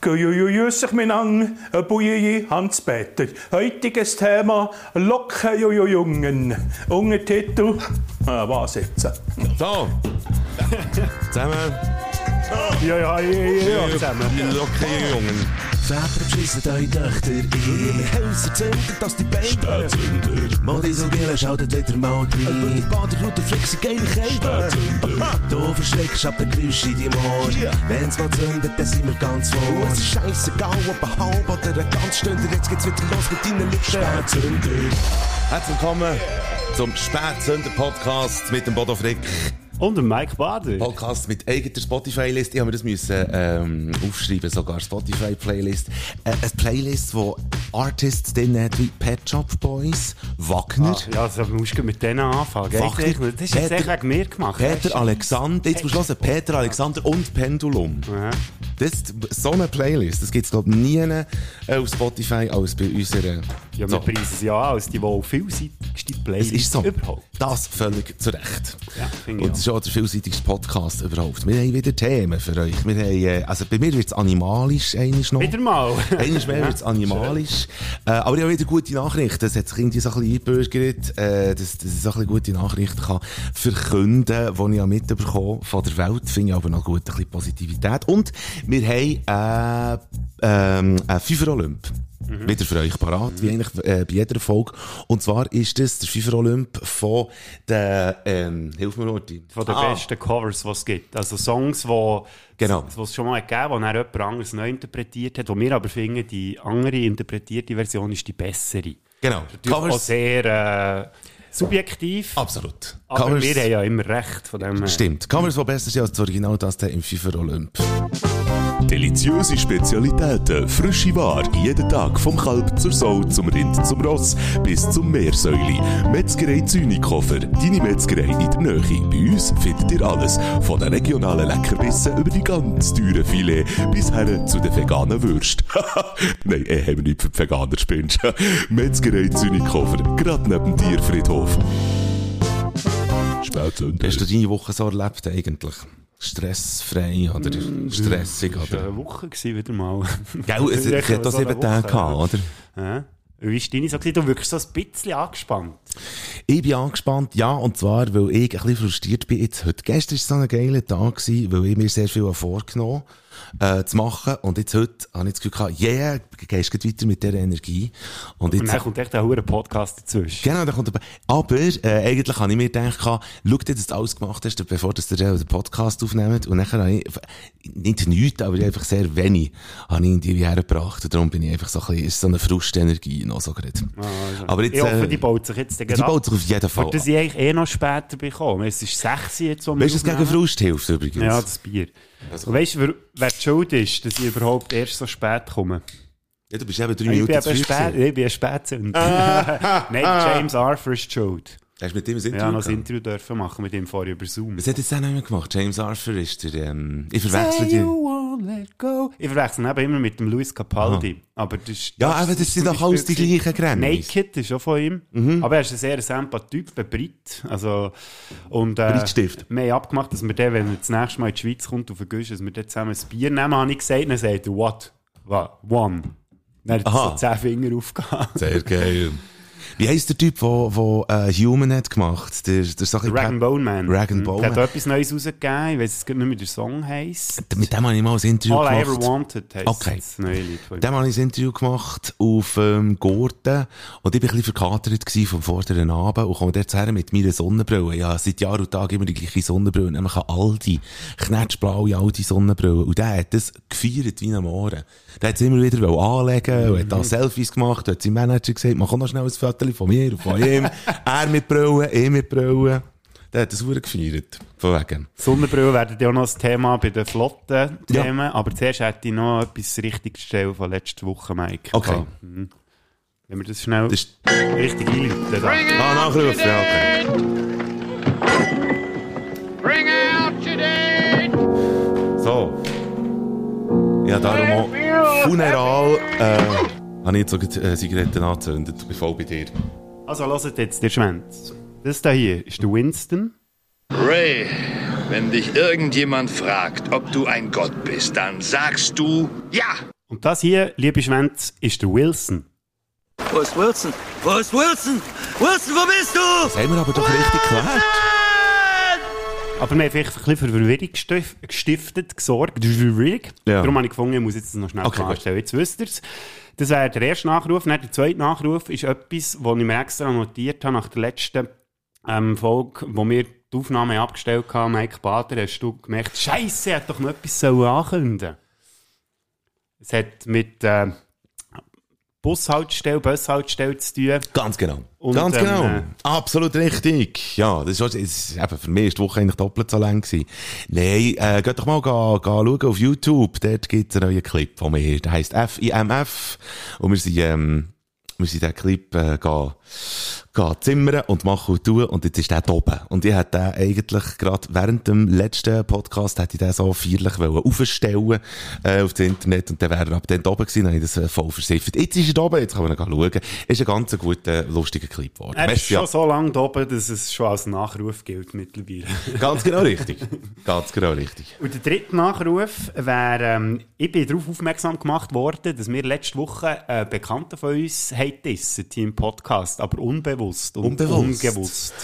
Grüß miteinander, Bujeje Hans-Peter. Heutiges Thema Lockenjungen. Untertitel, ah, was jetzt? So. Zusammen. Ja, ja, ja, ja, zusammen. Locker, Jungen. Väter beschissen eure Töchter. In ihre Häuser zündet, dass die Beine Spätzünder. Modis und Gillen schaltet wieder mal rein Über die Baderroute fliegst du geile Kälte Du verschreckst ab den Geräusch in deinem Ohr Wenn's mal zündet, dann sind wir ganz vor Es ist scheissegal, ob ein halb oder ein ganz Stunde Jetzt geht's wieder los mit deinen Lippen. Spätzünder. Herzlich willkommen zum Spätsünder-Podcast mit dem Bodo Frick. Und Mike Bader. Podcast mit eigener Spotify-List. Ich habe mir das müssen, ähm, aufschreiben, sogar Spotify-Playlist. Äh, eine Playlist, wo Artists drin hat wie Pet Shop Boys, Wagner, Ah, ja, also musst du mit denen anfangen. Wagner, Das ist jetzt echt wegen mir gemacht. Peter weißt du? Alexander, jetzt musst du hören, Peter Alexander und Pendulum. Ja. Das, so eine Playlist, das gibt es glaube ich nie äh, auf Spotify als bei unserer. Ja, wir so. preisen sie ja als die wohl vielseitigste Es Playlist ist so. überhaupt. Das völlig zu Recht. Ja, Und es ist auch der vielseitigste Podcast überhaupt. Wir haben wieder Themen für euch. Wir haben, äh, also bei mir wird es animalisch einiges noch. Wieder mal. Eines mehr wird es animalisch. Äh, aber ich habe wieder gute Nachrichten. Das hat sich irgendwie so ein bisschen eingebürgert, äh, dass, dass ich so ein bisschen gute Nachrichten kann verkünden kann, die ich mitbekommen von der Welt. Finde ich aber noch gut, ein bisschen Positivität. Und wir haben äh, ähm, einen FIFA-Olymp. Wieder für euch parat, wie eigentlich äh, bei jeder Folge. Und zwar ist das der FIFA-Olymp von der, ähm, hilf mir Orti. Von den Ah. besten Covers, die es gibt. Also Songs, die Genau. die es schon mal gegeben hat, die dann jemand anderes neu interpretiert hat, wo wir aber finden, die andere interpretierte Version ist die bessere. Genau. Natürlich auch sehr äh, subjektiv, Absolut. aber Covers- wir haben ja immer recht von dem. her. Stimmt. Covers, die besser sind als das Original, das da im FIFA Olymp. Deliziöse Spezialitäten, frische Ware, jeden Tag vom Kalb zur Sau, zum Rind, zum Ross bis zum Meersäuli. Metzgerei Zünikofer, deine Metzgerei in der Nähe. Bei uns findet ihr alles, von den regionalen Leckerbissen über die ganz teuren Filet bis her zu den veganen Würsten. Nein, eh haben wir nicht für die Veganer spinnst. Metzgerei Zünikofer, gerade neben dem Tierfriedhof. Spätsünder. Hast du deine Woche so erlebt eigentlich? Stressfrei oder stressig? Das war eine Woche gewesen, wieder mal. Gell, es, es hat das so eben Tage gehabt, oder? Ja. Wie war deine so? Du wirkst so ein bisschen angespannt. Ich bin angespannt, ja, und zwar, weil ich ein bisschen frustriert bin jetzt heute. Gestern war so ein geiler Tag, weil ich mir sehr viel vorgenommen äh, zu machen. Und jetzt heute habe ich das Gefühl gehabt, yeah, gehst gleich weiter mit dieser Energie. Und Und jetzt, dann kommt echt ein hoher Podcast dazwischen. Genau, da kommt aber, aber äh, eigentlich habe ich mir gedacht, schau dir, dass du alles gemacht hast, bevor dass ihr den Podcast aufnehmt. Und nachher habe ich, nicht nichts, aber einfach sehr wenig, habe ich irgendwie hergebracht. Und darum bin ich einfach so ein bisschen, ist so eine Frustenergie noch so gerade. aber jetzt, ich hoffe, äh, die baut sich jetzt die baut sich auf jeden Fall Würde sie eigentlich eh noch später bekommen. Es ist 6 jetzt, wo wir Weißt du, gegen. Frust hilft übrigens? Ja, das Bier. Und weißt du, wer, wer schuld ist, dass ich überhaupt erst so spät komme? Ja, du bist eben drei Ich Minuten zu spät, ich bin ein Spätzünder. Nein, James Arthur ist schuld. Hast du mit ihm ein Interview habe noch ein? Interview dürfen machen mit ihm vorher über Zoom. Was hat jetzt auch nicht mehr gemacht? James Arthur ist der, ähm, ich verwechsel die. Won't let go. Ich verwechsel ihn eben immer mit dem Luis Capaldi. Aber das ist, Ja, aber das sind doch alles die gleichen Grammys. Naked ist auch von ihm. Aber er ist ein sehr sympathischer Typ, ein Brit. Also, und, äh, Breitstift. Wir haben abgemacht, dass wir dann, wenn er das nächste Mal in die Schweiz kommt, auf den dass wir dann zusammen ein Bier nehmen, habe ich gesagt. Dann sagt er, what? What? One. Dann hat er so zehn Finger aufgehauen. Sehr geil. Wie heisst der Typ, der, äh, Human hat gemacht? Der, der Sache Rag and Bone Man. Rag and Mhm. Bone Der hat Man. etwas Neues rausgegeben. Ich weiß gar nicht mehr, wie der Song heisst. Mit dem habe ich mal ein Interview All I gemacht. Ever Wanted heisst Okay. das neue Lied. Mit dem habe ich ein Interview gemacht auf ähm, Gurten und ich war ein bisschen verkatert vom vorderen Abend und komme dort her mit meiner Sonnenbrille. Habe seit Jahr und Tag immer die gleiche Sonnenbrille, nämlich alte, knetschblaue alte Sonnenbrille. Und der hat das gefeiert wie ein Mohren. Der hat es immer wieder anlegen und hat da Selfies gemacht hat seinem Manager gesagt, mach auch noch schnell ein Foto von mir und von ihm. er mit Brille, ich mit Brille. Der hat das verdammt gefeiert. Von wegen. Sonnenbrille werden ja auch noch das Thema bei den flotten Themen, aber zuerst hätte ich noch etwas richtig zu stellen von letzter Woche, Mike. Okay. Mhm. Wenn wir das schnell Das richtig einläuten. ah, nachrufen, ja, okay. Ja, darum auch Funeral, äh, habe ich jetzt sogar äh, Zigaretten angezündet. Voll bei dir. Also hört jetzt, der Schwänz. Das da hier ist der Winston. Ray, Wenn dich irgendjemand fragt, ob du ein Gott bist, dann sagst du ja. Und das hier, liebe Schwänz, ist der Wilson. Wo ist Wilson? Wo ist Wilson? Wilson, wo bist du? Das haben wir aber doch richtig geklärt. Aber wir haben vielleicht ein bisschen für Verwirrung gestif- gestiftet, gesorgt. Das. Ja. Darum habe ich gefunden, ich muss jetzt das noch schnell Okay, klarstellen. Jetzt wisst ihr es. Das wäre der erste Nachruf. Dann der zweite Nachruf ist etwas, was ich mir extra notiert habe nach der letzten ähm, Folge, wo wir die Aufnahme abgestellt haben, Mike Bader, hast du gemerkt, Scheiße, er hat doch noch etwas sollen ankündigen Es hat mit äh, Bushaltestelle, Bushaltestelle zu tun. Ganz genau. Und, Ganz ähm, genau. äh, Absolut richtig. Ja, das ist, ist eben, für mich ist die Woche eigentlich doppelt so lang gewesen. Nein, äh, geht doch mal ga, ga schauen auf YouTube. Dort gibt es einen neuen Clip von mir. Der heisst FIMF. Und wir sind, ähm, wir sind den Clip, äh, ga, ga zimmern und machen und tun. Und jetzt ist der da oben. Und ich hätte den eigentlich gerade während dem letzten Podcast hätte ich den so feierlich aufstellen, äh, auf das Internet. Und dann wäre er ab dann da oben gewesen. Dann habe ich das äh, voll versiffert. Jetzt ist er oben. Jetzt kann man ihn schauen. Ist ein ganz guter, lustiger Clip geworden. Er ist schon so lange da oben, dass es schon als Nachruf gilt mittlerweile. Ganz genau richtig. Ganz genau richtig. Und der dritte Nachruf wäre, ähm, ich bin darauf aufmerksam gemacht worden, dass wir letzte Woche äh, Bekannte von uns haben dissen, im Podcast, aber unbewusst und Unbewusst. unbewusst.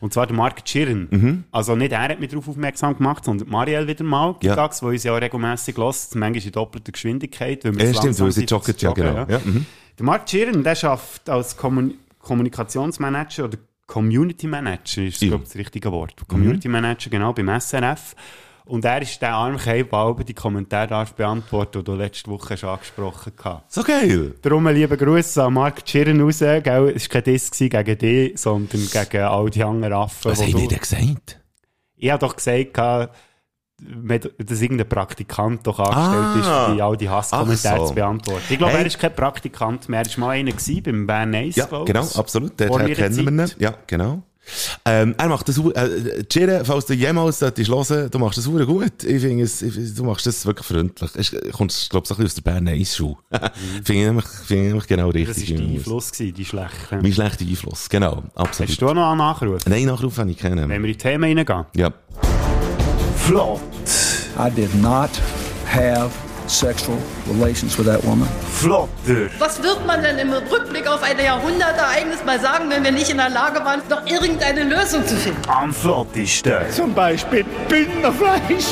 Und zwar der Mark Chirren. Also nicht er hat mich darauf aufmerksam gemacht, sondern Marielle wieder mal, Ja. Gigax, wo uns ja regelmässig lässt, manchmal in doppelter Geschwindigkeit. Weil wir Ja, stimmt, weil sie joggen, ja, genau. Ja, mhm. Der Mark Chirren, der arbeitet als Kommun Kommunikationsmanager oder Community Manager, ist, Ja. glaube ich, das richtige Wort. Community Manager, genau, beim SRF. Und er ist der Armkeil, der die Kommentare darf beantworten, die du letzte Woche schon angesprochen hast. So geil. Darum ein lieber Gruß an Mark Chirren raus. Gell? Es war kein Diss gegen dich, sondern gegen all die anderen Affen. Was haben du- denn gesagt? Ich habe doch gesagt, dass irgendein Praktikant doch angestellt Ah. ist, die, all die Hasskommentare so. zu beantworten. Ich glaube, Hey. er ist kein Praktikant mehr. Er war mal einer gewesen, beim Bern Ace, Ja, glaub ich. genau, absolut. Den kennen wir. Zeit. Ja, genau. Ähm, er macht das, äh, Chire, falls du jemals solltest hören, du machst das hure gut. Ich finde es, ich, du machst das wirklich freundlich. Es kommt, glaube ich, so ein bisschen aus der Berner Eisschule. finde ich nämlich, finde ich nämlich genau richtig. Das war der Einfluss, gewesen, die schlechte. Mein schlechter Einfluss, genau, absolut. Hast du auch noch einen Nachruf? Nein, Nachruf habe ich kennen. Wenn wir in die Themen reingehen. Ja. Flott. I did not have sexual relations with that woman. Flotter. Was wird man denn im Rückblick auf ein Jahrhundertereignis mal sagen, wenn wir nicht in der Lage waren, noch irgendeine Lösung zu finden? Am flottesten. Zum Beispiel Bündnerfleisch.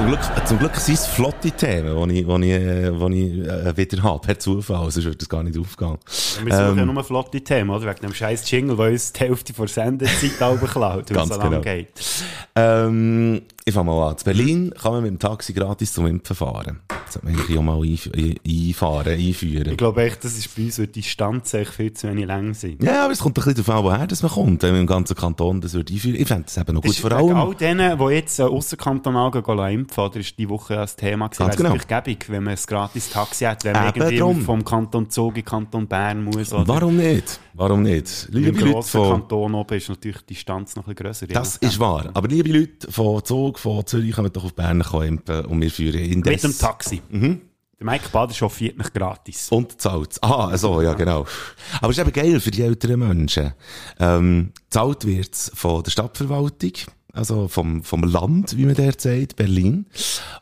Zum Glück, zum Glück sind es flotte Themen, die ich, die ich, äh, die ich äh, wieder habe, per Zufall, sonst würde das gar nicht aufgehen. Wir suchen ja Ähm, nur flotte Themen, oder? Wegen dem scheiß Jingle, der uns die Hälfte der Sendezeit runterklaut, weil es Ganz so lange genau. geht. Ähm, ich fange mal an. In Berlin kann man mit dem Taxi gratis zum Impfen fahren. Sollte man eigentlich auch mal ein- einfahren, einführen. Ich glaube echt, das ist bei uns, weil die Distanzen echt viel zu wenig lang sind. Ja, aber es kommt ein bisschen an, woher das man kommt. Wenn man im ganzen Kanton das würde einführen. Ich fände das eben noch gut. Vor allem, all denen, die jetzt äh, ausserkantonal gehen impfen, oder ist die Woche das Thema gewesen, wäre es genau. natürlich gäbig, wenn man ein gratis Taxi hat, wenn man irgendwie drum. vom Kanton Zug in Kanton Bern muss. Oder warum nicht? Warum nicht? Im Liebe Leute grossen von, Kanton oben ist natürlich die Distanz noch ein bisschen grösser. das ist wahr. Aber liebe Leute von Zug, von Zürich, kommen doch auf Bern impfen und wir führen indes. Mit dem Taxi. Mhm. Der Mike Bader chauffiert nicht gratis. Und zahlt Ah, so, ja, genau. Aber es ist eben geil für die älteren Menschen. Ähm, zahlt wird's von der Stadtverwaltung, also vom, vom Land, wie man dort sagt, Berlin.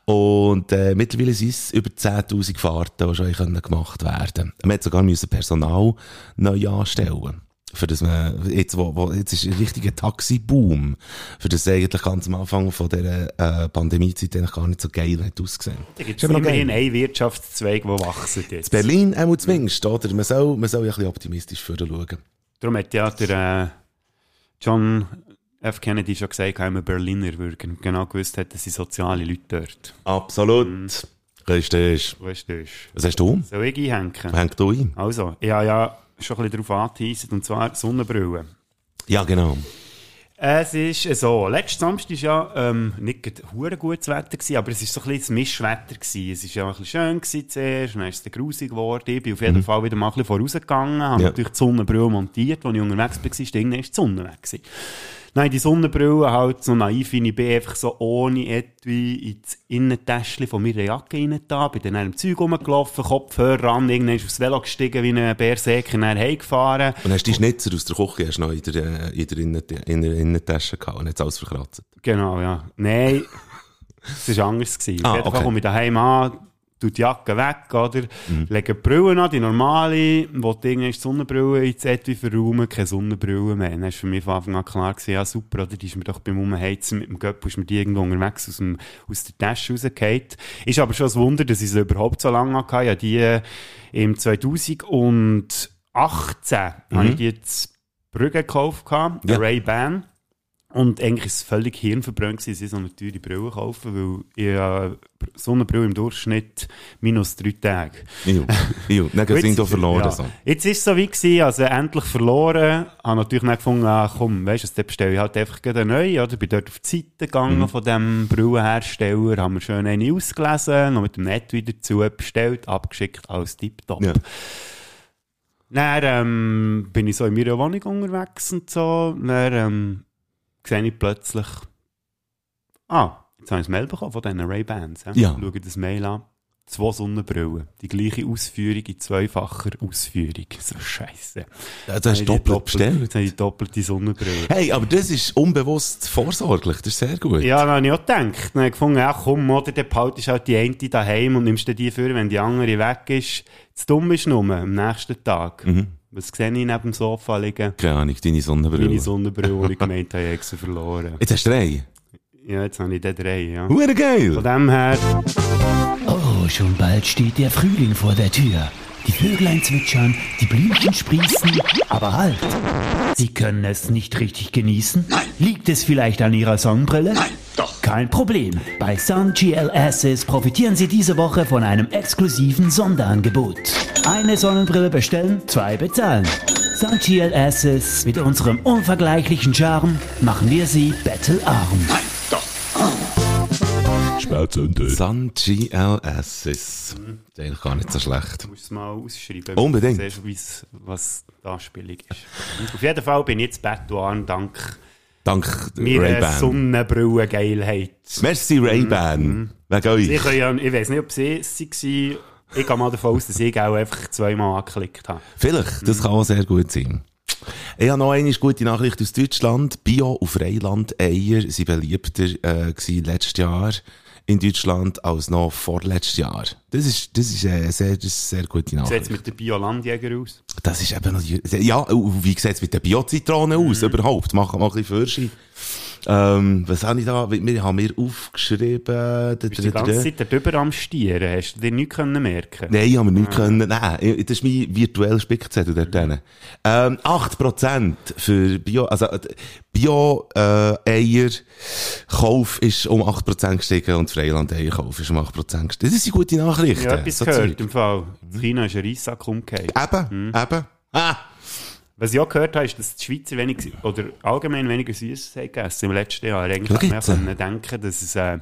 Und äh, mittlerweile sind es über 10'000 Fahrten, die schon können gemacht werden Man hat sogar müssen Personal neu anstellen für das man, jetzt, wo, wo, jetzt ist ein richtiger Taxi-Boom, für das eigentlich ganz am Anfang von dieser äh, Pandemiezeit eigentlich gar nicht so geil hat ausgesehen. Da gibt es immerhin einen Wirtschaftszweig, der wachsen jetzt. Berlin, einmal zwingst, oder? Man soll, man soll ja ein bisschen optimistisch schauen. Darum hat ja der äh, John F. Kennedy schon gesagt, er Berliner, er genau gewusst hat, dass sie soziale Leute dort. Absolut. Richtig. Weißt du, Was hast du? soll ich einhängen? Häng du ein? Also, ich habe ja schon ein bisschen darauf angeteasert, und zwar Sonnenbrille. Ja, genau. Es ist so, letzten Samstag war ja ähm, nicht hure gutes Wetter, gewesen, aber es war so ein bisschen das Mischwetter. Gewesen. Es war ja ein bisschen schön gewesen zuerst, dann ist es grusig geworden. Ich bin auf jeden Fall wieder mal ein bisschen vorausgegangen, habe Ja. natürlich die Sonnenbrille montiert, als ich unterwegs war, ist irgendwann die Sonne weg. Gewesen. Nein, die Sonnenbrille halt so naiv, ich bin, einfach so ohne Etui ins Innentäschchen von meiner Jacke rein da, bin dann in einem Zeug rumgelaufen, Kopfhörer an, irgendwann ist aufs Velo gestiegen, wie ein Berserker, dann heimgefahren. Und hast die Schnitzer aus der Küche hast noch in der, äh, in der, Innen in der Innentasche gehabt und hat alles verkratzt. Genau, ja. Nein, es war anders. Gewesen. Ah, Auf jeden Fall okay. komme ich daheim an, tue die Jacke weg, oder? Lege die Brille an, die normale, wo die irgendwann die Sonnenbrille ins Etui verraumen, keine Sonnenbrille mehr. Dann war für mich von Anfang an klar, gewesen, ja super, oder? Die ist mir doch beim Umheizen mit dem Göppel, ist mir die irgendwo unterwegs aus, dem, aus der Tasche rausgefallen. Ist aber schon ein Wunder, dass ich sie überhaupt so lange hatte. Ja, die äh, im 2018 habe ich die jetzt Brügge gekauft, Ja. Ray-Ban. Und eigentlich war es völlig hirnverbrannt, gewesen, sie so eine teure Brille kaufen, weil ich äh, so eine Brille im Durchschnitt minus drei Tage. Jo, jo, dann sind ist- verloren. ja. So. Jetzt ist es so wie gewesen, also endlich verloren. Habe natürlich dann gefunden, ah, komm, weißt du, dann bestelle ich halt einfach eine neue, oder? Bin dort auf die Seite gegangen Mhm. von dem Brillenhersteller, haben wir schön eine ausgelesen, noch mit dem Net wieder dazu bestellt, abgeschickt, alles tipptopp. Ja. Dann ähm, bin ich so in meiner Wohnung unterwegs und so. Dann ähm, sehe ich plötzlich, ah, jetzt habe ich ein Mail bekommen von diesen Ray-Bans. Ja. Ja. Schaue das Mail an. Zwei Sonnenbrillen. Die gleiche Ausführung in zweifacher Ausführung. So scheiße. Also hast du doppelt bestellt. Jetzt habe ich doppelte Sonnenbrille. Hey, aber das ist unbewusst vorsorglich, das ist sehr gut. Ja, dann habe ich auch gedacht. Dann habe ich gefunden, ja komm, oder, dann behaltest halt die eine daheim und nimmst dir die für, wenn die andere weg ist. Das Dumme ist nur, am nächsten Tag. Mhm. Was sehe ich neben dem Sofa liegen? Keine Ahnung, deine Sonnenbrille. Meine Sonnenbrille, die ich gemeint habe, ich verloren. Jetzt hast du drei. Ja, jetzt habe ich den drei, ja. Hure geil. Von dem her, Oh, schon bald steht der Frühling vor der Tür. Die Vöglein zwitschern, die Blümchen sprießen, aber halt. Sie können es nicht richtig genießen? Nein. Liegt es vielleicht an Ihrer Sonnenbrille? Nein, doch. Kein Problem. Bei Sun GLSs profitieren Sie diese Woche von einem exklusiven Sonderangebot. Eine Sonnenbrille bestellen, zwei bezahlen. Sun GLSs mit unserem unvergleichlichen Charme machen wir Sie bettelarm. Spätzünder. Sun GLS ist ist eigentlich gar nicht so schlecht. du musst es mal ausschreiben. Unbedingt. Du siehst, weiss, was die Anspielung ist. Auf jeden Fall bin ich jetzt Betuan dank Dank Ray-Ban. Sonnenbrillengeilheit. Merci Ray-Ban. Wegen Sie euch. können ja, ich weiß nicht, ob sie es waren. Ich gehe mal davon aus, dass ich auch einfach zweimal angeklickt habe. Vielleicht, das kann auch sehr gut sein. Ich habe noch eine gute Nachricht aus Deutschland. Bio- und Freiland-Eier sind beliebter äh, letztes Jahr in Deutschland als noch vorletztes Jahr. Das ist, das ist, äh, sehr, das ist eine sehr gute Wie sieht es Nachricht. mit der Biolandjäger aus? Das ist eben noch, ja, wie sieht es mit den Biozitronen aus überhaupt? Machen wir mal ein bisschen Fürschi. Ähm, was habe ich da? Wir haben mir aufgeschrieben. Du bist die ganze. Zeit darüber am Stieren. Hast du dir nichts können merken Nein, haben wir nicht können. Nein, das ist mein virtueller Spickzettel dort drinnen. Ähm, 8% für Bio, also, äh, Bio, äh, Eier Kauf ist um 8% gestiegen und Freiland Eier Kauf ist um 8% gestiegen. Das sind gute Nachrichten. Ja, etwas So gehört im Fall. In China ist ein Reissack umgekehrt. Eben, eben. Ah. Was ich auch gehört habe, ist, dass die Schweizer wenig, oder allgemein weniger Süßes gegessen im letzten Jahr. Eigentlich hätte man denken, dass es, äh,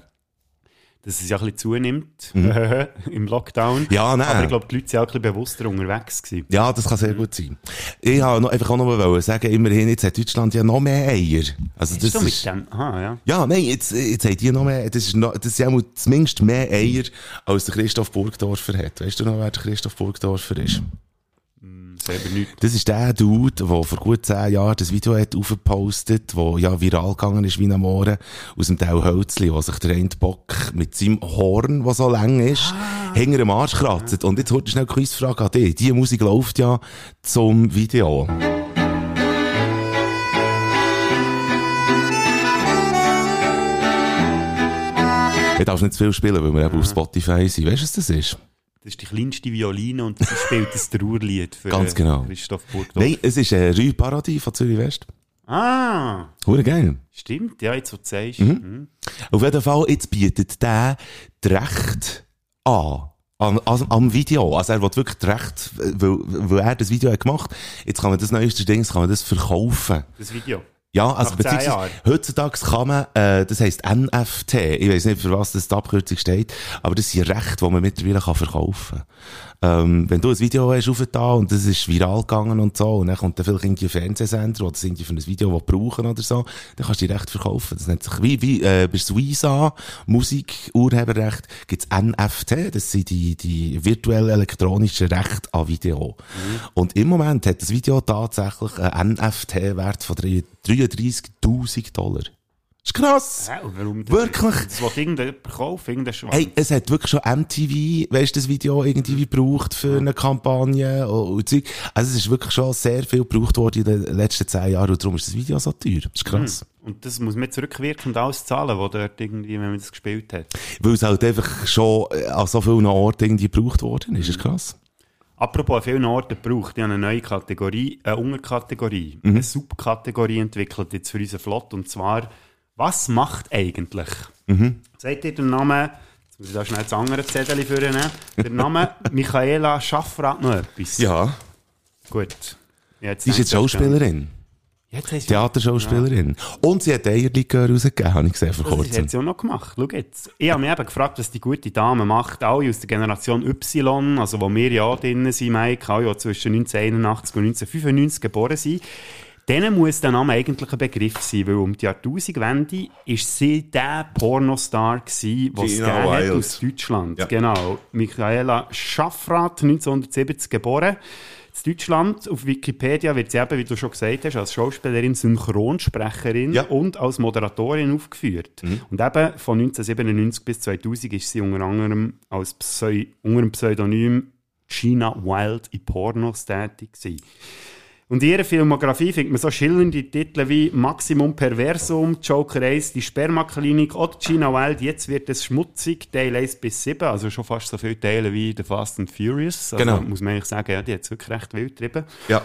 dass es ja ein bisschen zunimmt Mhm. im Lockdown. Ja, nein. Aber ich glaube, die Leute sind auch ein bisschen bewusster unterwegs gewesen. Ja, das kann sehr gut sein. Ich habe noch, einfach auch noch mal sagen, immerhin, jetzt hat Deutschland ja noch mehr Eier. Also, das Ist so mit ist, dem? Aha, ja. ja, nein, jetzt, jetzt hat die noch mehr, das ist noch, das ist ja mal zumindest mehr Eier, als der Christoph Burgdorfer hat. Weißt du noch, wer der Christoph Burgdorfer ist? Selber nichts. Das ist der Dude, der vor gut zehn Jahren das Video hat aufgepostet, wo ja viral gegangen ist wie ein Mohren, aus dem Teil Hölzli, wo sich der eine Bock mit seinem Horn, das so lang ist, hinter dem Arsch kratzt. Und jetzt heute schnell eine Quizfrage an dich. Die Musik läuft ja zum Video. Ich darf nicht zu viel spielen, weil wir eben auf Spotify sind. Weißt du, was das ist? Das ist die kleinste Violine und sie spielt das Trauerlied für Ganz äh, genau. Christoph Burgdorf. Nein, es ist ein Rue Paradis von Zürich West. Ah, Hure geil. stimmt. Ja, jetzt, du sagst. Mhm. Mhm. Auf jeden Fall, jetzt bietet der das Recht an. Am, am, am Video. Also er will wirklich Recht, weil, weil er das Video hat gemacht. Jetzt kann man das neueste Ding, kann man das verkaufen. Das Video. Ja, also Nach beziehungsweise heutzutage kann man, äh, das heisst NFT, ich weiß nicht, für was das die Abkürzung steht, aber das sind Rechte, die man mittlerweile kann verkaufen ähm, Wenn du ein Video hast aufgetan und das ist viral gegangen und so, und dann kommt dann vielleicht irgendwie ein Fernsehsender oder das irgendwie für ein Video, das brauchen oder so, dann kannst du die Rechte verkaufen. Das nennt sich, wie, wie, äh, bei Suiza, Musik, Urheberrecht, gibt's NFT, das sind die, die virtuell elektronischen Rechte an Video. Und im Moment hat das Video tatsächlich einen NFT-Wert von 33.000 Dollar. Das ist krass! Hä, warum Wirklich? Das will irgendjemand kaufen, irgendein Schwanz. Hey, es hat wirklich schon MTV, weißt du, das Video irgendwie gebraucht für eine Kampagne und, Zeug. Also es ist wirklich schon sehr viel gebraucht worden in den letzten zehn Jahren und darum ist das Video so teuer. Das ist krass. Und das muss man jetzt rückwirkend alles zahlen, wo dort irgendwie, wenn man das gespielt hat. Weil es halt einfach schon an so vielen Orten irgendwie gebraucht worden ist. Das ist krass. Apropos an vielen Orten gebraucht, ich habe eine neue Kategorie, eine Unterkategorie, Mhm. eine Subkategorie entwickelt jetzt für unseren Flot. Und zwar, was macht eigentlich? Mhm. Seht ihr den Namen, jetzt muss ich da schnell das andere Zettel vornehmen, der Name Michaela Schaffrath noch etwas? Ja. Gut. Jetzt Sie ist jetzt Schauspielerin. Theaterschauspielerin. Und sie hat Eierlikör rausgegeben, habe ich gesehen vor Das kurzem. hat sie auch noch gemacht. Schau jetzt. Ich habe mich eben gefragt, was die gute Dame macht. Alle aus der Generation Y, also wo wir ja auch drin sind, Mike, alle, die zwischen 1981 und 1995 geboren sind. Denen muss der Name eigentlich ein Begriff sein, weil um die Jahrtausendwende war sie der Pornostar, gewesen, den es hat aus Deutschland. Ja. Genau. Michaela Schaffrath, 1970 geboren. In Deutschland, auf Wikipedia wird sie eben, wie du schon gesagt hast, als Schauspielerin, Synchronsprecherin Ja. Mhm. und als Moderatorin aufgeführt. Und eben von 1997 bis 2000 ist sie unter anderem als Pseu unter dem Pseudonym Gina Wild in Pornos tätig gewesen. Und in ihrer Filmografie findet man so schillernde Titel wie Maximum Perversum, Joker 1, die Spermaklinik oder Gina Wild, jetzt wird es schmutzig, Teil 1 bis 7, also schon fast so viele Teile wie The Fast and Furious. Also Genau. muss man eigentlich sagen, ja, die hat es wirklich recht wild getrieben. Ja.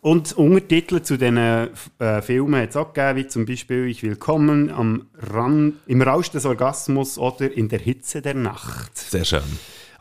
Und Untertitel zu diesen äh, Filmen hat es auch gegeben, wie zum Beispiel Ich Willkommen am Rand, im Rausch des Orgasmus oder In der Hitze der Nacht. Sehr schön.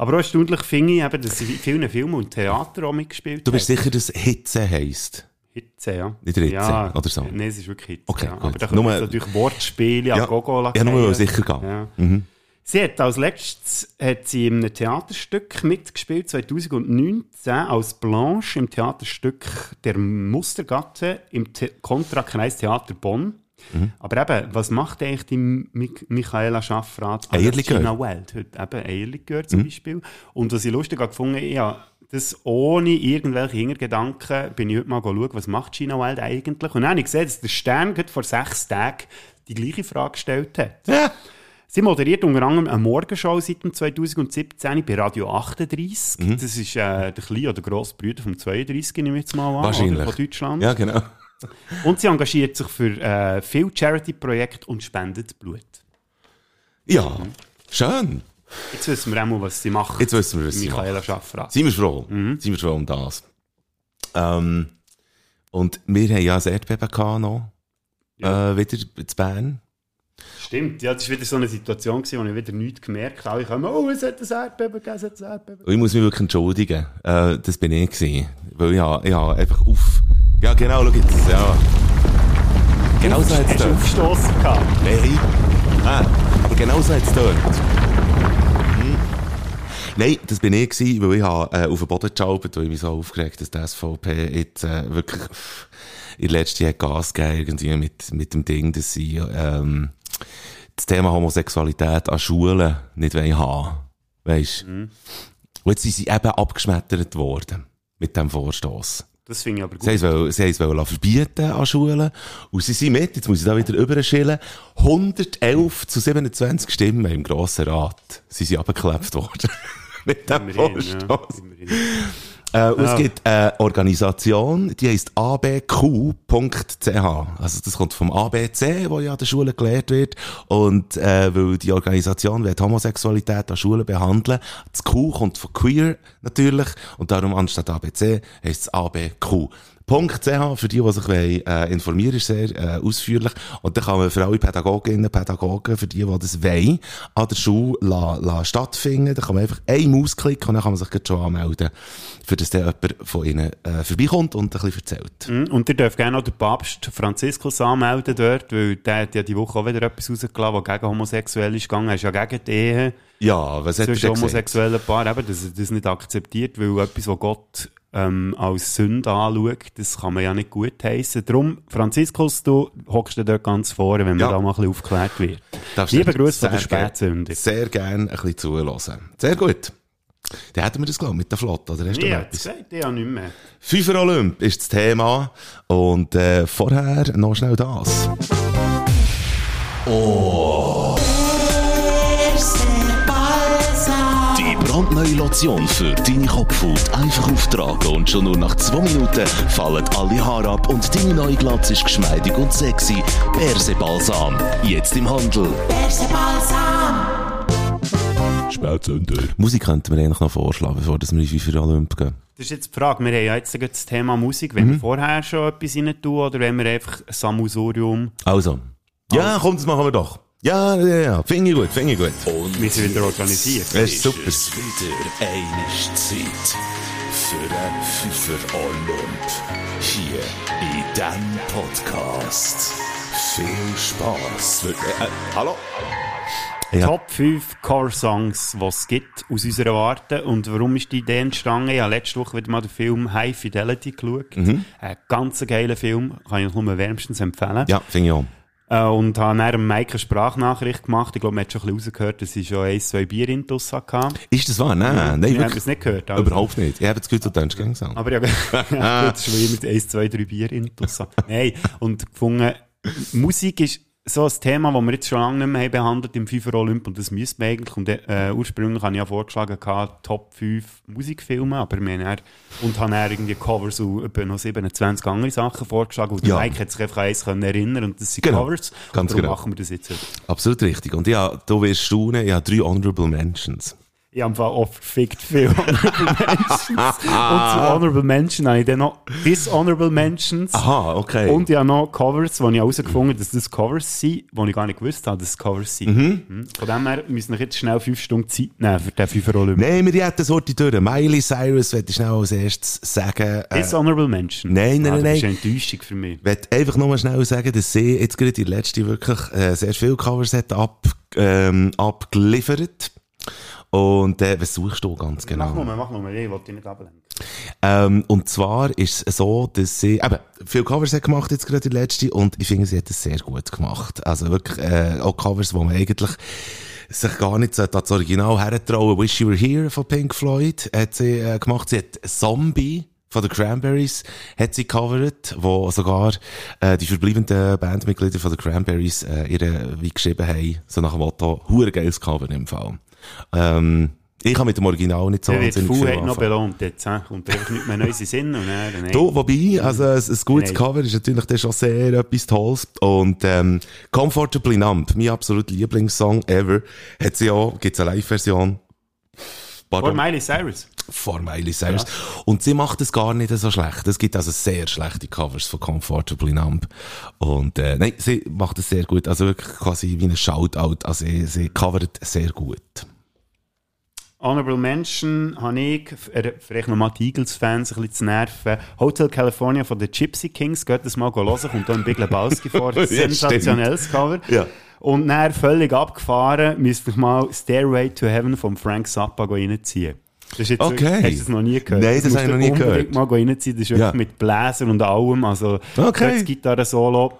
Aber auch erstaunlich finde ich, eben, dass sie in vielen Filmen und Theater auch mitgespielt Du bist hat. sicher, dass Hitze heisst. Hitze, ja. Nicht Ritze ja, oder so. Nein, es ist wirklich Hitze. Okay, ja. Aber da können wir natürlich Wortspiele Ja. an Gogo Ja, nur sicher gehen. Ja. Mhm. Sie hat als letztes hat sie in einem Theaterstück mitgespielt, 2019, als Blanche im Theaterstück Der Mustergatte im The Kontrakreis Theater Bonn. Mhm. Aber eben, was macht eigentlich die Mi Michaela Schaffrath Eierlikör. Gina Wild heute? Eben Eierlikör Mhm. zum Beispiel. Und was ich lustig gefunden, habe das ohne irgendwelche Hintergedanken bin ich heute mal schauen, was macht Gina Wild eigentlich? Und dann habe ich gesehen, dass der Stern gerade vor sechs Tagen die gleiche Frage gestellt hat. Sie moderiert unter anderem eine Morgenshow seit dem 2017 bei Radio 38. Mhm. Das ist äh, der kleine oder grosse Bruder vom 32, nehme ich jetzt mal an, Wahrscheinlich. oder, von Deutschland. Ja, genau. Und sie engagiert sich für äh, viele Charity-Projekte und spendet Blut. Ja, schön. Jetzt wissen wir auch mal, was sie macht. Jetzt wissen wir, was sie Michaela Schaffrath. Sind wir froh? Mhm. Sind wir froh um das? Ähm, und wir haben ja ein Erdbeben noch. Äh, wieder zu Bern. Stimmt, ja, das war wieder so eine Situation, gewesen, wo ich wieder nichts gemerkt habe. Ich komme, oh, es hat ein Erdbeben gegeben, es hat ein Erdbeben Und ich muss mich wirklich entschuldigen. Äh, das bin ich gewesen. Weil ich, habe- ich habe einfach auf... Ja, genau, schau jetzt. Ja. Genau so hat es dort. aufgestossen gehabt? Nein. Ah, aber genau so hat es dort. Hm. Nein, das bin ich gewesen, weil ich habe, äh, auf den Boden geschaubert, weil ich mich so aufgeregt dass die SVP jetzt äh, wirklich in der letzten Jahr Gas gegeben irgendwie mit, mit dem Ding, dass sie ähm, das Thema Homosexualität an Schulen nicht wollen haben Weißt du? Und jetzt sind sie eben abgeschmettert worden mit dem Vorstoß. Das finde ich aber gut. Sie haben es, sie wollen verbieten an Schulen. Und sie sind mit, jetzt muss ich da wieder überschillen, 111 zu 27 Stimmen im Grossen Rat. Sie sind abgeklebt worden. mit dem Immerhin, Vorstoß. ja, immerhin. Äh, und Ja. es gibt eine Organisation, die heisst abq.ch. Also das kommt vom ABC, wo ja an der Schule gelehrt wird. Und äh, weil die Organisation will Homosexualität an Schulen behandeln. Das Q kommt von queer natürlich. Und darum anstatt ABC heisst es abq.ch. .ch, für die, die sich wollen, äh, informieren, ist sehr äh, ausführlich. Und dann kann man für alle Pädagoginnen und Pädagogen, für die, die das wollen, an der Schule la, la stattfinden. Da kann man einfach einen Maus klicken und dann kann man sich schon anmelden, für das dann jemand von ihnen äh, vorbeikommt und ein bisschen erzählt. Mhm. Und ihr dürft gerne auch den Papst Franziskus anmelden dort, weil der hat ja die Woche auch wieder etwas rausgelassen, was gegen homosexuell ist gegangen. Er ist ja gegen die Ehe Ja, was hat er gesagt? homosexuellen Paaren, eben, dass er das nicht akzeptiert, weil etwas, was Gott ähm, als Sünde anschaut, das kann man ja nicht gut heissen. Darum, Franziskus, du hockst dir dort ganz vorne, wenn man Ja. da mal ein bisschen aufgeklärt wird. Darfst Liebe Grüße von der sehr gern- Spätsünder. Sehr gerne ein bisschen zuhören. Sehr gut. Dann hätten wir das, glaube ich, mit der Flotte, oder hast du Ja, noch das etwas? sagt ja nicht mehr. FIFA Olymp ist das Thema. Und äh, vorher noch schnell das. Oh. Brandneue Lotion für deine Kopfhaut einfach auftragen und schon nur nach zwei Minuten fallen alle Haare ab und deine neue Glatze ist geschmeidig und sexy. Berse-Balsam. Jetzt im Handel. Spätzünder. Musik könnten wir eigentlich noch vorschlagen, bevor wir in FIFA Olymp gehen. Das ist jetzt die Frage. Wir haben ja jetzt gerade das Thema Musik. Wenn wir Mhm. vorher schon etwas rein tun oder wenn wir einfach Samusurium. Also. Ja, komm, das machen wir doch. Ja, ja, ja. Finde ich gut, finde ich gut. Und Wir sind wieder organisiert. Das ist super. es wieder eine Zeit für ein Pfeffer Olymp. Hier in diesem Podcast. Viel Spaß. Äh, hallo? Ja. Top 5 Core-Songs, die es gibt aus unserer Warte. Und warum ist die Idee entstanden? Ich habe letzte Woche wieder mal den Film High Fidelity geschaut. Mhm. Ein ganz geiler Film, kann ich nur wärmstens empfehlen. Ja, finde ich auch. Äh, und habe dann Mike eine Sprachnachricht gemacht. Ich glaube, man hat schon ein bisschen rausgehört, dass ich schon ein, zwei Bier in Tussa hatte. Ist das wahr? Nein, nein, Ich habe wirklich. es nicht gehört. also. Überhaupt nicht. Ich habe das Gefühl, du denkst gegen. Aber ja, ja gut, es ist schon immer eins, zwei, drei Bier in Tussa. Nein, und gefunden, Musik ist so ein Thema, das wir jetzt schon lange nicht mehr haben behandelt im FIFA Olymp und das müsste man eigentlich. Und äh, ursprünglich habe ich ja vorgeschlagen, gehabt, Top 5 Musikfilme, aber wir haben dann, und habe dann irgendwie Covers und etwa noch 27 andere Sachen vorgeschlagen und Ja. Mike hat sich einfach eins können erinnern und das sind Genau, Covers. ganz und darum genau. machen wir das jetzt. Absolut richtig. Und ja, du wirst staunen, ich habe drei Honorable Mentions. Ich habe oft gefickt viel Honorable Mentions. und zu Honorable Mention habe ich dann noch Dishonorable Mentions. Aha, okay. Und ich habe noch Covers, wo ich herausgefunden habe, dass das Covers sind, wo ich gar nicht gewusst habe, dass es Covers sind. Mhm. Von dem her müssen wir jetzt schnell fünf Stunden Zeit nehmen für den Fünfer Olymp. Nein, wir hätten Sorte durch. Miley Cyrus, möchte ich schnell als erstes sagen. Äh, Dishonorable Mention. Nein, nein, ah, nein, Das ist eine Enttäuschung für mich. Ich möchte einfach nur schnell sagen, dass sie jetzt gerade die letzte wirklich äh, sehr viele Covers hat ab, ähm, abgeliefert. Und äh, was suchst du ganz genau? Mach nochmal, mach nochmal, ich wollte dich nicht ablenken. Ähm, und zwar ist es so, dass sie eben viele Covers hat gemacht jetzt gerade die letzte und ich finde, sie hat es sehr gut gemacht. Also wirklich äh, auch Covers, wo man eigentlich sich gar nicht so das Original hertrauen. Wish You Were Here von Pink Floyd hat sie äh, gemacht. Sie hat Zombie von den Cranberries hat sie covered, wo sogar äh, die verbleibenden Bandmitglieder von den Cranberries äh, ihre wie geschrieben haben, so nach dem Motto, hure geiles Cover im Fall. Ähm, ich habe mit dem Original nicht so wahnsinnig viel hat noch belohnt jetzt. He? Kommt einfach nicht mehr Neues Sinn. Und dann, nein. Du, wobei, also ein, ein gutes Nein. Cover ist natürlich dann schon sehr etwas Tolles. Und ähm, Comfortably Numb, mein absolut Lieblingssong ever, hat sie auch, gibt's eine Live-Version. Vor Pardon. Miley Cyrus. Vor Miley Cyrus. Und sie macht es gar nicht so schlecht. Es gibt also sehr schlechte Covers von Comfortably Numb. Und äh, nein, sie macht es sehr gut. Also wirklich quasi wie ein Shoutout. Also sie, sie covert sehr gut. Honorable Mention habe ich, äh, vielleicht nochmal die Eagles-Fans ein bisschen zu nerven. Hotel California von den Gypsy Kings, geht das mal hören, kommt da ein Big Lebowski vor. Ja, Sensationelles Cover. Ja. Und dann völlig abgefahren, müsste ich mal Stairway to Heaven von Frank Zappa reinziehen. Das ist jetzt Okay. Hast du das noch nie gehört? Nein, das musst habe ich noch nie gehört. mal reinziehen. Das ist wirklich Ja. mit Bläser und allem. Also, Okay. das Gitarre-Solo,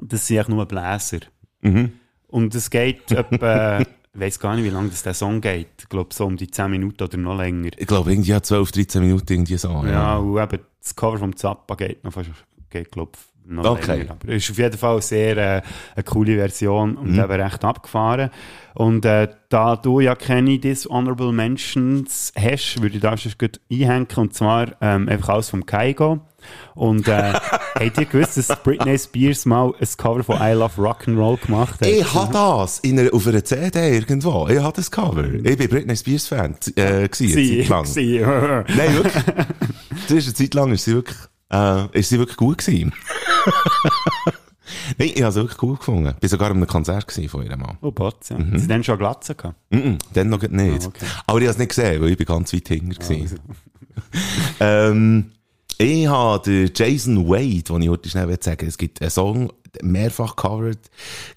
das sind eigentlich nur Bläser. Mhm. Und es geht etwa, ich weiß gar nicht, wie lange das der Song geht. Ich glaube, so um die 10 Minuten oder noch länger. Ich glaube, irgendwie ja, 12, 13 Minuten irgendwie so. Ja, und eben das Cover vom Zappa geht noch fast, geht, glaube noch Okay. länger. Aber es ist auf jeden Fall sehr äh, eine coole Version und Mhm. eben recht abgefahren. Und äh, da du ja keine Dishonorable Mentions hast, würde ich da schon gut einhängen. Und zwar ähm, einfach alles vom Kaigo. Und äh, habt ihr gewusst, dass Britney Spears mal ein Cover von I Love Rock'n'Roll gemacht hat? Ich habe das in einer, auf einer CD irgendwo. Ich habe das Cover. Ich bin Britney Spears Fan äh, gewesen, eine Sie, Zeit lang. sie. Nein, wirklich. Das ist eine Zeit lang ist sie wirklich Äh, ist sie wirklich gut gewesen? Nein, ich habe sie wirklich cool gefunden. Ich war sogar an einem Konzert von ihrem Mann. Oh, Potz, ja. Mhm. Haben Sie dann schon Glatze gehabt? Mhm, dann noch nicht. Ah, okay. Aber ich habe es nicht gesehen, weil ich bin ganz weit hinter war. ähm, ich habe den Jason Wade, den ich heute schnell sagen es gibt einen Song, mehrfach covered,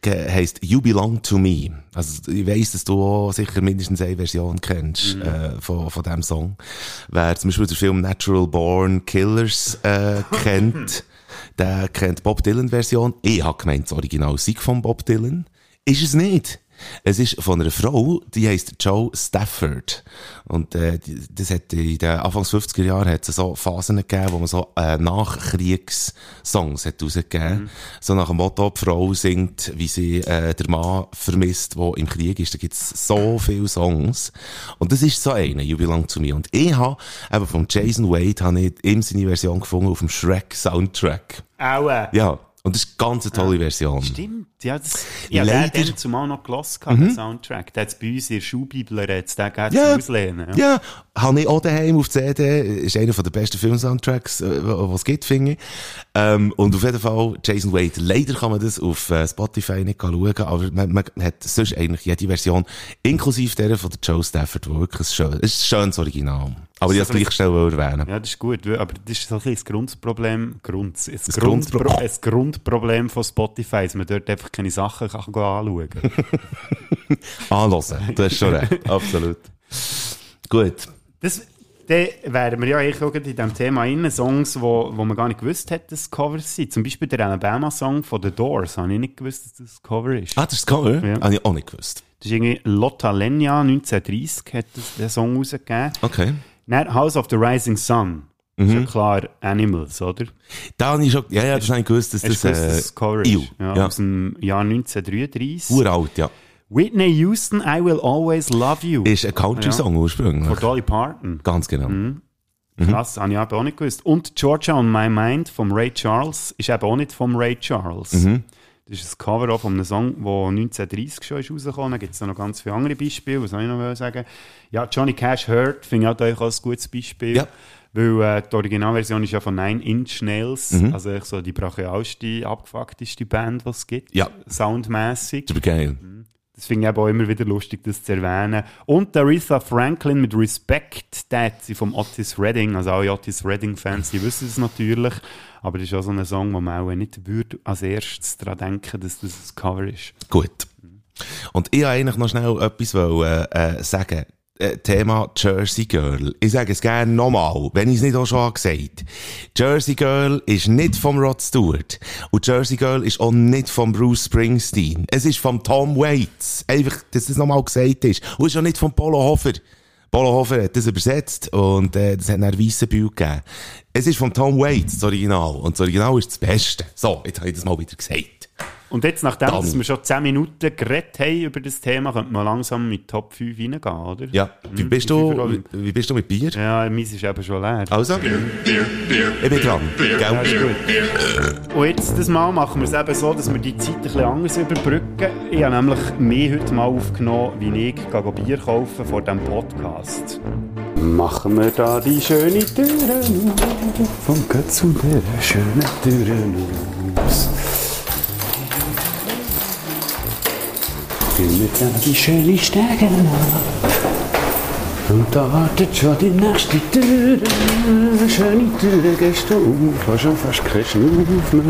heisst You Belong to Me. Also, ich weiss, dass du auch sicher mindestens eine Version kennst, äh, von, von diesem Song. Wer zum Beispiel den Film Natural Born Killers, äh, kennt, der kennt Bob Dylan Version. Ich habe gemeint, das Original sei von Bob Dylan. Ist es nicht. Es ist von einer Frau, die heisst Joe Stafford. Und, äh, das hat in den Anfangs 50er Jahren hat es so Phasen gegeben, wo man so, äh, Nachkriegssongs hat rausgegeben. So nach dem Motto, die Frau singt, wie sie, äh, der Mann vermisst, der im Krieg ist. Da gibt's so viele Songs. Und das ist so einer, You Belong to Me. Und ich habe, eben von Jason Wade, habe ich ihm seine Version gefunden auf dem Shrek Soundtrack. Aua. Ja. Und das ist eine ganz tolle Version. Stimmt, ja, das, ja, der Leider- hat den zumal noch gehört, mhm. den Soundtrack. Der hat bei uns in der Schulbibel, jetzt den geht Ja. auslehnen. Ja, habe ich auch daheim auf CD. Ist einer der besten Film-Soundtracks, äh, was es gibt, finde ich. Ähm, und auf jeden Fall Jason Wade. Leider kann man das auf äh, Spotify nicht schauen, aber man, man hat sonst eigentlich jede Version, inklusive der von der Joe Stafford, die wirklich schön, es ist ein schönes Original. Aber ich Das wollte es gleich schnell erwähnen. Ja, das ist gut, aber das ist ein das Grundproblem, Grund, das Das Grundpro Grundpro- ein Grundproblem von Spotify, dass man dort einfach keine Sachen kann anschauen kann. Anhören, du hast schon recht, absolut. Gut. Das, dann wären wir ja eigentlich auch in diesem Thema rein, Songs, wo, wo man gar nicht gewusst hat, dass es Covers sind. Zum Beispiel der Alabama-Song von The Doors, habe ich nicht gewusst, dass das Cover ist. Ah, das ist das Cover? Ja. Habe ich auch nicht gewusst. Das ist irgendwie Lotta Lenya, 1930, hat das, den Song rausgegeben. Okay. Dann House of the Rising Sun. Mhm. ist ja klar Animals, oder? Da habe ich schon, ja, ja, das habe ich gewusst, dass das, dass äh, das Cover ist? Ja, ja. Aus dem Jahr 1933. Uralt, ja. Whitney Houston, I Will Always Love You. Ist ein Country-Song ursprünglich. Von Dolly Parton. Ganz genau. Mhm. Krass, habe ich eben auch nicht gewusst. Und Georgia on My Mind vom Ray Charles ist eben auch nicht vom Ray Charles. Mhm. Das ist ein Cover auch von einem Song, der 1930 schon ist rausgekommen. Dann gibt es noch ganz viele andere Beispiele. Was soll ich noch sagen? Ja, Johnny Cash Hurt finde ich halt auch ein gutes Beispiel. Ja. Weil äh, die Originalversion ist ja von Nine Inch Nails. Mhm. Also so die brachialste, abgefuckteste Band, die es gibt. Ja. Soundmäßig. Super geil. Das finde ich aber immer wieder lustig, das zu erwähnen. Und Aretha Franklin mit Respect, der hat sie vom Otis Redding, also alle Otis Redding-Fans, die wissen es natürlich, aber das ist auch so ein Song, wo man auch nicht würde als erstes daran denken, dass das ein Cover ist. Gut. Und ich wollte eigentlich noch schnell etwas wollen, äh, sagen. Äh, Thema Jersey Girl. Ich sage es gerne nochmal, wenn ich es nicht auch schon gesagt. Jersey Girl ist nicht vom Rod Stewart. Und Jersey Girl ist auch nicht von Bruce Springsteen. Es ist von Tom Waits. Einfach, dass das nochmal gesagt ist. Und es ist auch nicht von Polo Hofer. Polo Hofer hat das übersetzt und äh, das hat einen weissen Bild gegeben. Es ist von Tom Waits, das Original. Und das Original ist das Beste. So, jetzt habe ich das mal wieder gesagt. Und jetzt, nachdem Dann. dass wir schon 10 Minuten geredet haben über das Thema, könnte man langsam mit Top 5 reingehen, oder? Ja. Wie Mhm, bist du, wie, wie bist du mit Bier? Ja, meins ist eben schon leer. Also? Ich bin dran. Ja, ist Gell? gut. Und jetzt, das Mal machen wir es eben so, dass wir die Zeit ein bisschen anders überbrücken. Ich habe nämlich mir heute mal aufgenommen, wie ich gehe Bier kaufen vor diesem Podcast. Machen wir da die schöne Türen auf und gehen zu der schönen Türen aus. Gehen wir da die schöne Stege ab. Und da wartet schon die nächste Tür. Schöne Tür gehst du auf, hast schon fast keinen Schnuff mehr.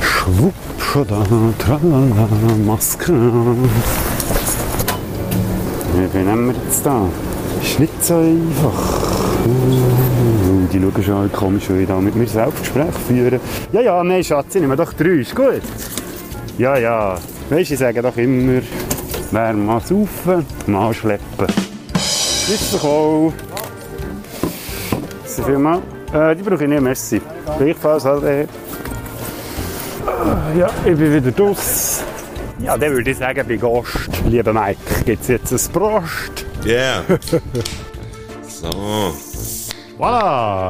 Schwupp, schon da, tralala, Maske. Wie nehmen wir jetzt da? Ist nicht so einfach. Uh, Die schauen schon komisch, wie ich da mit mir selbst Gespräch führen. Ja, ja, nein, Schatz, ich nehme doch drei, ist gut. Ja, ja. Weisst du, ich sage doch immer, wer mal saufen, mal schleppen. Grüß dich auch. So viel mal. Äh, die brauche ich nicht, merci. Gleichfalls halt, äh. Ja, ich bin wieder draus. Ja, dann würde ich sagen, bei Gast, lieber Mike, gibt es jetzt ein Prost. Yeah. so. Voilà!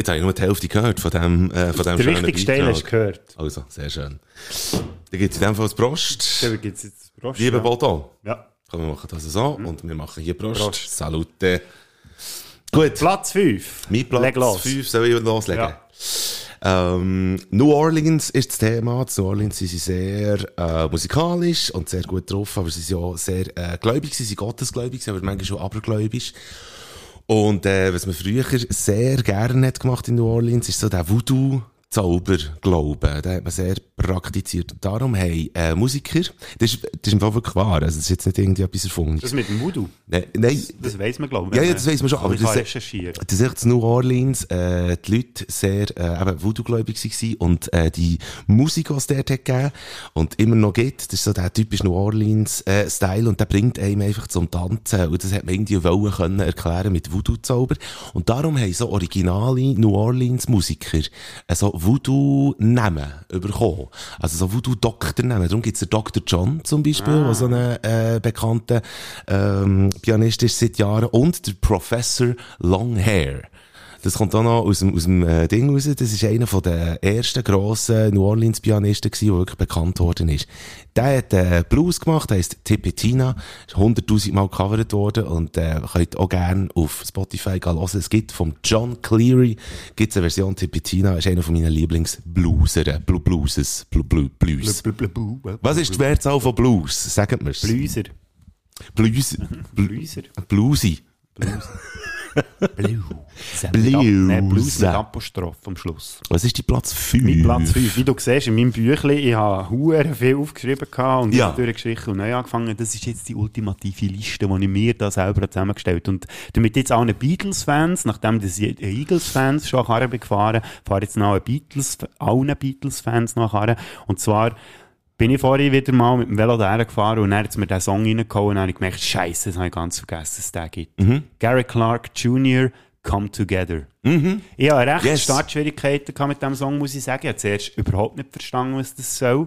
Jetzt habe ich nur die Hälfte gehört von dem, äh, von dem Der wichtigste Teil hast du gehört. Also, sehr schön. Dann gibt es in dem Fall das Prost. Dann gibt es jetzt Prost. Lieber ja. Bodo. Ja. Komm, wir machen das so und wir machen hier Prost. Prost. Salute. Gut. Platz 5. Mein Platz Leg los. 5 soll ich loslegen. Ja. Ähm, New Orleans ist das Thema. New Orleans sind sie sehr äh, musikalisch und sehr gut drauf, aber sie sind auch sehr äh, gläubig, sie sind gottesgläubig, aber manchmal schon abergläubisch. Und äh, was man früher sehr gerne hat gemacht in New Orleans, ist so der Voodoo. Zauberglauben, den hat man sehr praktiziert. Und darum haben äh, Musiker, das ist, das ist im Fall wirklich wahr, also das ist jetzt nicht irgendwie etwas erfunden. Das mit dem Voodoo. Nein, nein, Das weiss man, glaube ich. ja, ja, das weiss man schon, aber das, das ist in New Orleans, äh, die Leute sehr, äh, eben Voodoo-gläubig waren und, äh, die Musik, die es dort hat gegeben und immer noch gibt, das ist so der typische New Orleans, äh, und der bringt einem einfach zum Tanzen und das hat man irgendwie wollen können erklären mit Voodoo-Zauber und darum haben so originale New Orleans-Musiker äh, so Voodoo-Namen bekommen. Also so Voodoo-Doktor-Namen. Darum gibt's den Dr. John zum Beispiel, der so ein äh, bekannter ähm, Pianist ist seit Jahren und der Professor Longhair. Das kommt auch noch aus dem, aus dem äh, Ding raus. Das ist einer von der ersten grossen New Orleans Pianisten gewesen, der wirklich bekannt worden ist. Der hat äh, Blues gemacht, der heisst Tipetina, ist 100'000 Mal gecovert worden und äh, könnt auch gerne auf Spotify gehen hören. Es gibt vom John Cleary gibt's eine Version Tipetina, ist einer von meinen Lieblingsblueser, Blue Blueses, Blue, Blue, Blues. Was ist die Mehrzahl von Blues? Sagt mir's. Blueser. Blues. Blueser. Bluesy. Blue. Blues. Nein, Blues mit Apostroph am Schluss. Was ist die Platz 5? Mein Platz 5. Wie du siehst, in meinem Büchlein, ich habe hure viel aufgeschrieben und Ja. durchgeschrieben und neu angefangen. Das ist jetzt die ultimative Liste, die ich mir da selber zusammengestellt habe. Und damit jetzt auch Beatles-Fans, nachdem das Eagles-Fans schon Karren gefahren, fahren jetzt noch Beatles, allen Beatles-Fans nach Karren. Und zwar bin ich vorhin wieder mal mit dem Velo daher gefahren und dann hat mir den Song reingehauen und dann habe ich gemerkt, Scheiße, das habe ich ganz vergessen, dass es den gibt. Mhm. Gary Clark Jr., Come Together. Ich habe recht Yes. Startschwierigkeiten mit diesem Song, muss ich sagen. Ich habe zuerst überhaupt nicht verstanden, was das soll.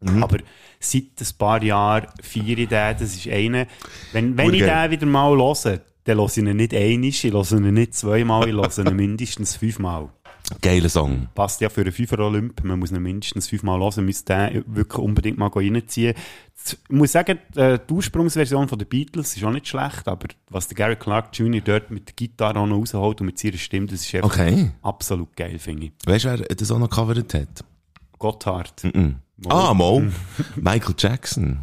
Mhm. Aber seit ein paar Jahren feiere ich den. Das ist einer. Wenn, wenn ich den wieder mal höre, dann höre ich ihn nicht einmal, ich höre ihn nicht zweimal, ich höre ihn mindestens fünfmal. Geiler Song. Passt ja für einen Fünfer Olymp. Man muss ihn mindestens fünfmal hören, müsste den wirklich unbedingt mal reinziehen. Ich muss sagen, äh, die Ursprungsversion von den Beatles ist auch nicht schlecht, aber was der Gary Clark Jr. dort mit der Gitarre auch noch rausholt und mit seiner Stimme, das ist einfach Okay. absolut geil, finde ich. Weißt du, wer das auch noch gecovert hat? Gotthard. Ah, Mo. Michael Jackson.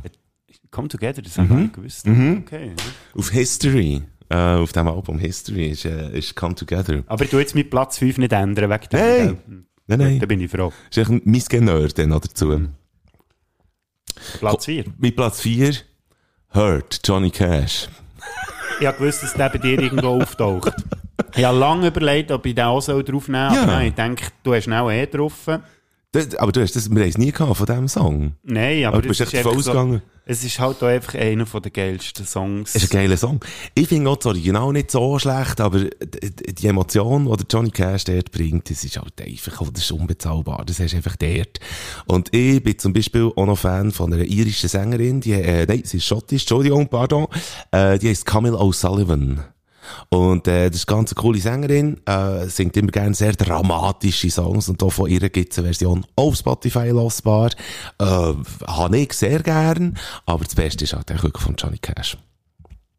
Come Together, das habe ich gar nicht gewusst. Mhm. Okay. Auf History. Äh, auf dem Album History ist, äh, ist Come Together. Aber tue jetzt meinen Platz 5 nicht ändern, wegen dem. Gell? Nein, nein. Da bin ich froh. Ist echt ein Missgenör dann noch dazu. Platz 4. Mit Platz 4 Hurt, Johnny Cash. Ich habe gewusst, dass der bei dir irgendwo auftaucht. Ich habe lange überlegt, ob ich den auch so drauf nehmen soll, Ja. aber nein, ich denke, du hast ihn auch eh drauf. Das, aber du hast das, wir haben es nie gehabt von diesem Song. Nein, aber, Aber du bist es echt ist voll einfach so, ausgegangen. es ist halt auch einfach einer der geilsten Songs. Es ist ein geiler Song. Ich finde auch das Original nicht so schlecht, aber d- d- die Emotion, die Johnny Cash dort bringt, das ist halt einfach, das ist unbezahlbar. Das hast du einfach dort. Und ich bin zum Beispiel auch noch Fan von einer irischen Sängerin, die, äh, nein, sie ist schottisch, Entschuldigung, pardon, äh, die heißt Camille O'Sullivan. Und äh, das ist eine ganz coole Sängerin, äh, singt immer gerne sehr dramatische Songs und auch von ihr gibt es eine Version auf Spotify losbar. Äh, habe ich sehr gern, aber das Beste ist halt eigentlich wirklich von Johnny Cash.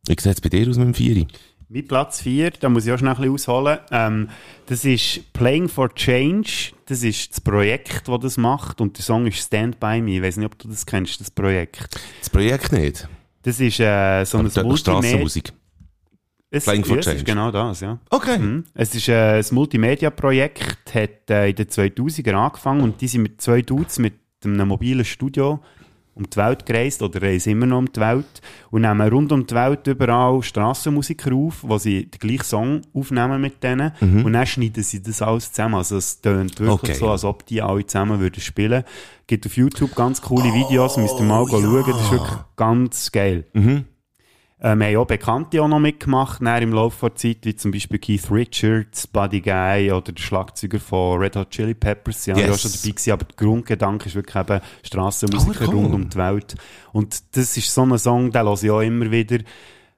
Wie sieht es bei dir aus mit dem Vieri? Mein Platz 4, da muss ich auch schnell ein bisschen ausholen. Ähm, das ist Playing for Change. Das ist das Projekt, das das macht. Und der Song ist Stand By Me. Ich weiß nicht, ob du das kennst, das Projekt. Das Projekt nicht. Das ist äh, so ein Aber dort noch Strassenmusik. Es, Playing for ja, es Change. ist genau das, ja. Okay. Mhm. Es ist äh, ein Multimedia-Projekt, hat äh, in den 2000er angefangen und die sind mit zwei Dudes mit einem mobilen Studio um die Welt gereist oder reisen immer noch um die Welt und nehmen rund um die Welt überall Strassenmusiker auf, wo sie den gleichen Song aufnehmen mit denen und dann schneiden sie das alles zusammen. Also es tönt wirklich Okay. so, als ob die alle zusammen würden spielen. Gibt auf YouTube ganz coole Videos, müsst ihr mal schauen, das ist wirklich ganz geil. Äh, wir haben auch Bekannte auch noch mitgemacht, dann im Laufe der Zeit, wie zum Beispiel Keith Richards, Buddy Guy oder der Schlagzeuger von Red Hot Chili Peppers. Ja, Yes. yes. auch schon dabei gewesen, aber der Grundgedanke ist wirklich eben Strassenmusiker Ah, cool. rund um die Welt. Und das ist so ein Song, den höre ich auch immer wieder.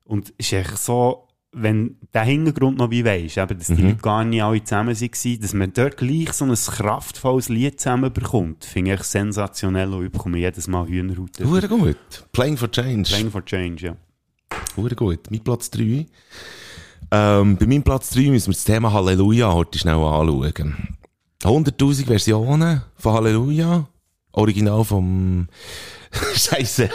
Und ist echt so, wenn der Hintergrund noch wie weisst, eben, dass die Mhm. Leute gar nicht alle zusammen waren, dass man dort gleich so ein kraftvolles Lied zusammenbekommt, finde ich sensationell und ich bekomme jedes Mal Hühnerhaut. Hure gut. Playing for Change. Playing for Change, ja. Hure gut. Mein Platz 3 Ähm, bei meinem Platz 3 müssen wir das Thema Halleluja heute schnell anschauen. 100.000 Versionen von Halleluja. Original vom, Scheiße,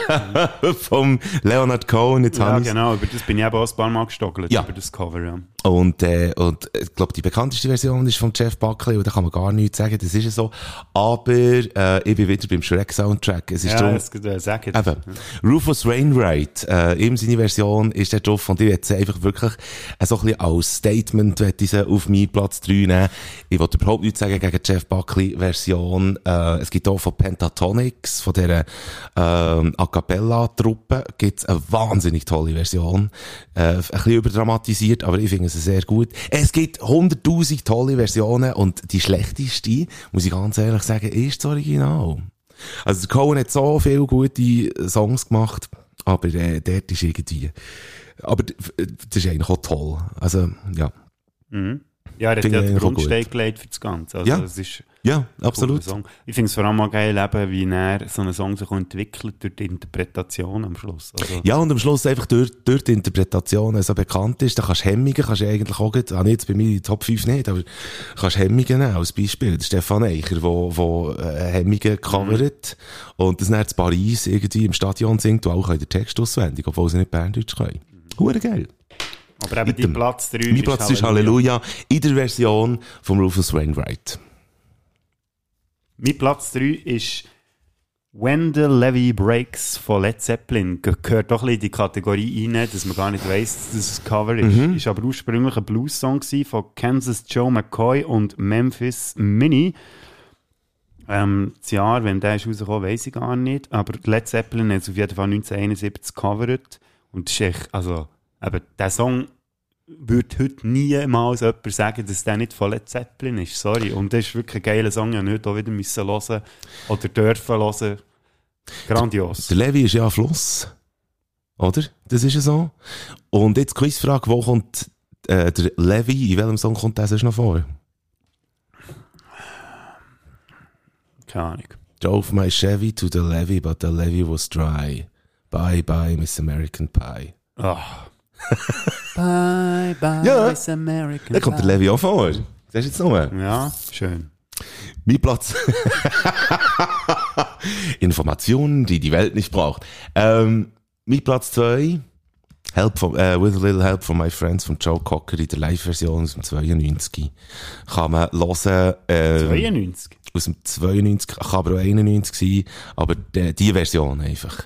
vom Leonard Cohen. Jetzt Ja, genau, über das bin ich eben auch ein paar Mal gestockelt, Ja. über das Cover, ja. Und, äh, und ich glaube, die bekannteste Version ist von Jeff Buckley und da kann man gar nichts sagen, das ist ja so. Aber äh, ich bin wieder beim Shrek-Soundtrack. Es ist Ja, drum, das äh, sag jetzt. Eben. Rufus Wainwright, äh, ihm seine Version ist der drauf und ich werde sie einfach wirklich äh, so ein bisschen als Statement ich sie auf meinen Platz 3 nehmen. Ich wollte überhaupt nichts sagen gegen Jeff Buckley Version. Äh, es gibt auch von Pentatonics, von dieser ähm, A Cappella-Truppe, gibt es eine wahnsinnig tolle Version. Äh, ein bisschen überdramatisiert, aber ich finde es sehr gut. Es gibt 100'000 tolle Versionen und die schlechteste, muss ich ganz ehrlich sagen, ist das Original. Also Cohen hat so viele gute Songs gemacht, aber äh, dort ist irgendwie... Aber f- das ist eigentlich auch toll. Also, ja. Mhm. Ja, er hat ja den Grundstein gelegt für das Ganze. Also, Ja. es ist Ja, absolut. Ich finde es vor allem auch geil, eben, wie er so einen Song sich entwickelt durch die Interpretation am Schluss. Also, Ja, und am Schluss einfach durch, durch die Interpretation so bekannt ist, da kannst du Hemmungen, kannst du eigentlich auch, ich jetzt bei mir in die Top 5 nicht, aber kannst Hemmungen nehmen als Beispiel. Der Stefan Eicher, wo, wo äh, Hemmungen covert und das dann in Paris irgendwie im Stadion singt und auch den Text auswendig, obwohl sie nicht Berndeutsch können. Hure geil. Aber eben die Item. Platz 3 Mein Platz ist Halleluja in der Version von Rufus Wainwright. Mein Platz 3 ist When the Levy Breaks von Led Zeppelin. Ge- Gehört doch ein bisschen in die Kategorie rein, dass man gar nicht weiss, dass es ein Cover ist. Mhm. Ist aber ursprünglich ein Blues-Song von Kansas Joe McCoy und Memphis Mini. Ähm, das Jahr, wenn der ist rausgekommen, weiss ich gar nicht. Aber Led Zeppelin hat es auf jeden Fall 1971 gecovert. Und das ist echt, also, eben, der Song würde heute niemals jemand sagen, dass der nicht von Led Zeppelin ist. Sorry. Und das ist wirklich ein geiler Song. Musste nicht auch wieder müssen hören oder dürfen hören. Grandios. Der Levi ist ja ein Fluss. Oder? Das ist ja so. Und jetzt Quizfrage, wo kommt äh, der Levi, in welchem Song kommt der sonst noch vor? Keine Ahnung. Drove my Chevy to the levee, but the levee was dry. Bye bye, Miss American Pie. Ah. Bye, bye, Ja. Miss American Da kommt der Levi auch vor. Siehst du jetzt noch? Ja, schön. Mein Platz. Informationen, die die Welt nicht braucht. Ähm, mein Platz 2. Help from, äh, with a little help from my friends von Joe Cocker in der Live-Version aus dem 92. Kann man hören, ähm, 92. aus dem 92, kann aber auch 91 sein, aber die, die Version einfach.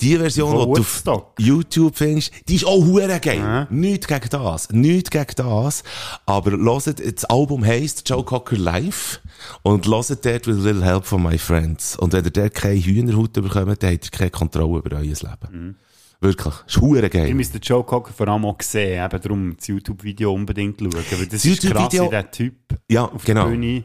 Die Version, die du auf. YouTube findest, die ist auch hure geil. Ja. Nicht gegen das. Nicht gegen das. Aber hört, das Album heisst Joe Cocker Live und hört dort with a little help from my friends. Und wenn ihr dort keine Hühnerhaut bekommt, dann habt ihr keine Kontrolle über euer Leben. Wirklich. Ist hure Ihr geil. müsst den Joe Cocker vor allem auch sehen, eben darum das YouTube-Video unbedingt schauen. Weil das Das ist krass, wie der Typ Ja, auf genau. der Bühne.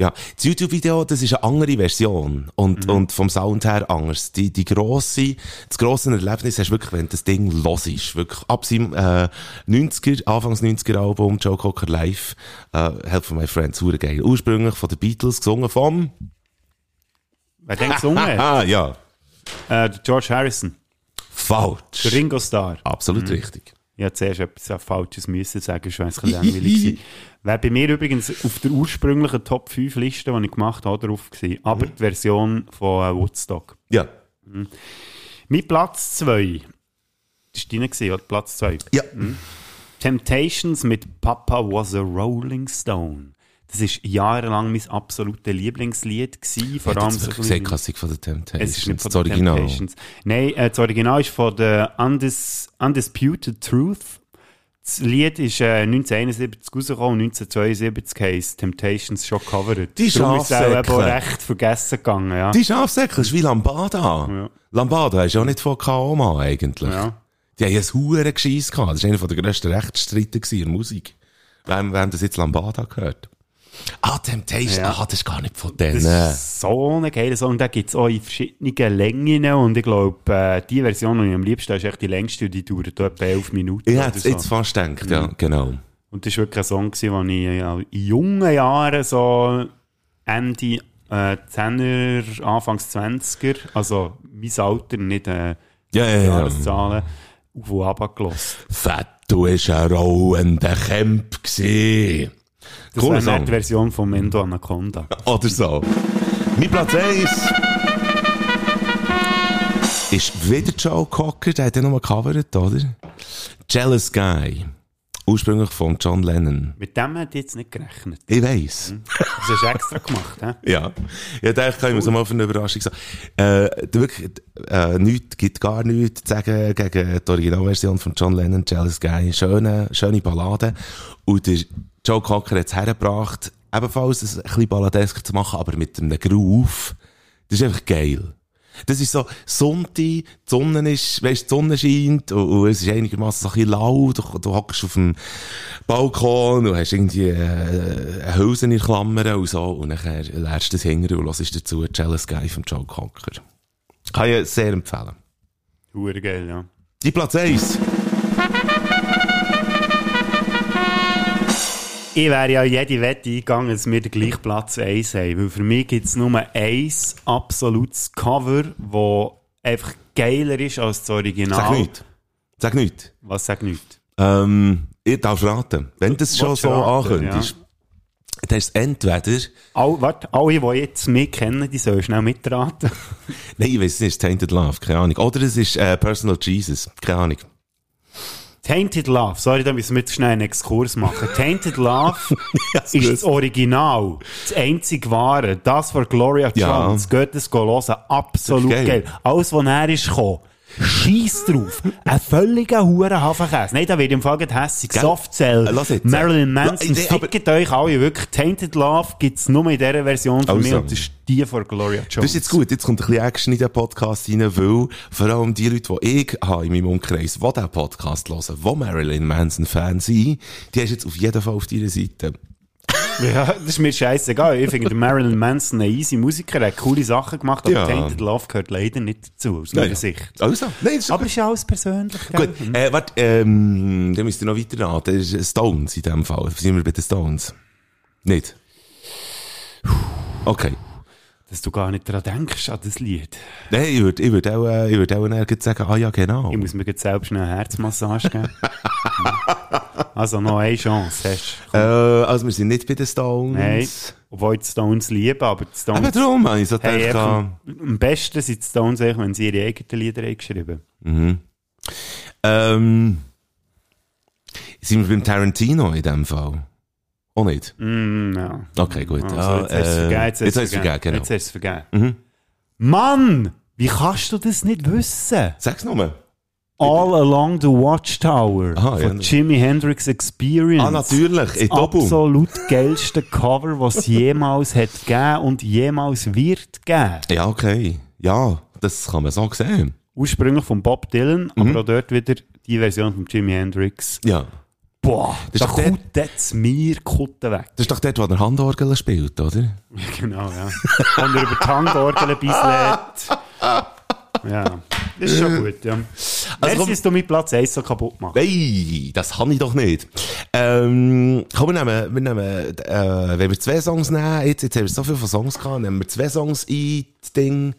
Ja, das YouTube-Video, das ist eine andere Version und, Mhm. und vom Sound her anders. Die, die grosse, das grosse Erlebnis hast du wirklich, wenn das Ding los ist. Wirklich ab seinem äh, 90er, Anfangs 90er Album, Joe Cocker Live, äh, Help from My Friends, super geil. Ursprünglich von den Beatles, gesungen vom... Wer denkt gesungen? Ah, ja. äh, George Harrison. Falsch. Der Ringo Starr. Absolut richtig. Ich hätte zuerst etwas Falsches müssen sagen, schon ein bisschen langweilig. Wäre bei mir übrigens auf der ursprünglichen Top 5 Liste, die ich gemacht habe, drauf gewesen. Aber Mhm. die Version von äh, Woodstock. Ja. Mein Platz 2. Das war deiner, gewesen, oder? Platz 2. Ja. Temptations mit Papa was a Rolling Stone. Das war jahrelang mein absolutes Lieblingslied. Gewesen, vor allem so gesehen, Klassik von den Temptations. es ist nicht von das Original. Temptations. Nein, äh, das Original ist von der Undis Undisputed Truth. Das Lied ist äh, 1971 rausgekommen und 1972 heisst Temptations schon covered. Die Darum ist es auch auch recht vergessen gegangen. Ja. Die Schafsäckel ist wie Lambada. Ja. Lambada ist ja nicht von Kaoma eigentlich. Ja. Die haben ein hure Geschiss gehabt. Das war einer der grössten Rechtsstreiten gewesen in der Musik. Wem, wem das jetzt Lambada gehört? Ah, Temptation. Ja. Ah, das ist gar nicht von Das denen. ist so ein geiler Song. Den gibt es auch in verschiedenen Längen. Und ich glaube, äh, die Version, die ich am liebsten habe, ist echt die längste. und Die dauert etwa elf Minuten. Ich oder hätte so. jetzt fast gedacht, ja, genau. Und das war wirklich ein Song, den ich ja, in jungen Jahren, so Ende äh, 10er, Anfangs 20er, also mein Alter, nicht äh, Ja, ja, ja. Jahreszahlen, auf und ab gelost. Fett, du bist ein rollender Camp gewesen. Das Cooler wäre die Version von Mendo Anaconda. Oder so. Mein Platz 1 ist wieder Joe Cocker, der hat ja nochmal gecovert, oder? Jealous Guy. Ursprünglich von John Lennon. Mit dem ich jetzt nicht gerechnet. Ich weiss. Das hast du extra gemacht, hä? Ja. Ja, da kann ich mir so mal für eine Überraschung sagen. Äh, wirklich, äh, nichts, gibt gar nichts zu sagen gegen die Originalversion von John Lennon, Jealous Guy. Schöne, schöne Ballade. Und der Joe Cocker hat es hergebracht, ebenfalls ein bisschen balladesk zu machen, aber mit einem Groove. Das ist einfach geil. Das ist so, Sonntag, die Sonne ist, weisst, die Sonne scheint und, und es ist einigermaßen ein bisschen laut, du, du hockst auf dem Balkon und hast irgendwie äh, eine Hülse in den Klammern und so und dann lernst du das hingern und hörst dazu Jealous Guy von Joe Cocker. Kann ich sehr empfehlen. Hure geil, ja. Die Platz 1. Ich wäre ja jede Wette eingegangen, dass wir den gleichen Platz 1 haben. Weil für mich gibt es nur ein absolutes Cover, das einfach geiler ist als das Original. Sag nichts. Sag nichts. Was sag nichts? Ähm, ich darf raten. Wenn das schon so raten, ankündigst, dann ist es entweder... All, warte, alle, die jetzt mich kennen, die sollen schnell mitraten. Nein, ich weiß es nicht, Tainted Love, keine Ahnung. Oder es ist äh, Personal Jesus, keine Ahnung. Tainted Love, sorry, da müssen wir jetzt schnell einen Exkurs machen. Tainted Love ist das Original, das einzig wahre, das von Gloria Ja. Jones. Geht es hören, absolut geil. geil. Alles, was näher ist gekommen, scheiß drauf. Ein völliger Hurenhafenkäse. Nein, da wird im Fall hässig. Softcell, Äh, jetzt. Marilyn Manson, fickt euch alle wirklich. Tainted Love gibt's nur in dieser Version von Also. mir und das ist die von Gloria Jones. Das ist jetzt gut, jetzt kommt ein bisschen Action in den Podcast rein, weil vor allem die Leute, die ich habe in meinem Umkreis, die diesen Podcast hören, die Marilyn Manson-Fans sind, die hast jetzt auf jeden Fall auf deiner Seite. Ja, das ist mir scheißegal. Ich finde, Marilyn Manson ein easy Musiker, er hat coole Sachen gemacht, aber Ja. Tainted Love gehört leider nicht dazu, aus meiner. Sicht. Also, nein, ist Aber ist ja alles persönlich, gell? Gut, äh, warte, ähm, dann müsst ihr noch weiter raten. Das ist Stones in dem Fall. Sind wir bei den Stones? Nicht? Okay. Dass du gar nicht daran denkst, an das Lied. Nein, ich würde, ich würde auch, äh, ich würde auch nirgends sagen, ah ja, genau. Ich muss mir jetzt selbst schnell eine Herzmassage geben. also noch eine Chance hast Äh, also wir sind nicht bei den Stones. Nein, obwohl ich die Stones liebe, aber die Stones... Aber darum habe ich so Hey, gedacht, einfach, ah, am besten sind die Stones, eigentlich, wenn sie ihre eigenen Lieder haben geschrieben mhm. ähm, sind wir beim Tarantino in dem Fall? Auch nicht? Mm, ja. Okay, gut. Also, Ah, jetzt hast es äh, vergeben, jetzt hast jetzt du hast es du es vergeben, genau. Jetzt hast du es vergeben. Mhm. Mann! Wie kannst du das nicht wissen? Sag's nochmal. All Along the Watchtower Aha, von ja. Jimi Hendrix Experience. Ah, natürlich, Das absolut geilste Cover, was es jemals hat gegeben und jemals wird geben. Ja, okay. Ja, das kann man so sehen. Ursprünglich von Bob Dylan, Mhm. aber auch dort wieder die Version von Jimi Hendrix. Ja. Boah, Das da kommt jetzt mir Kutten weg. Das ist doch dort, wo der Handorgel spielt, oder? genau, ja. Und er über die Handorgel beislädt. Ja, das ist schon gut, ja. Also, dass du mit Platz 1 so kaputt machst. Nein, das kann ich doch nicht. Ähm, komm, wir nehmen, wir nehmen äh, wenn wir zwei Songs nehmen, jetzt, jetzt haben wir so viel von Songs gehabt, nehmen wir zwei Songs in das Ding,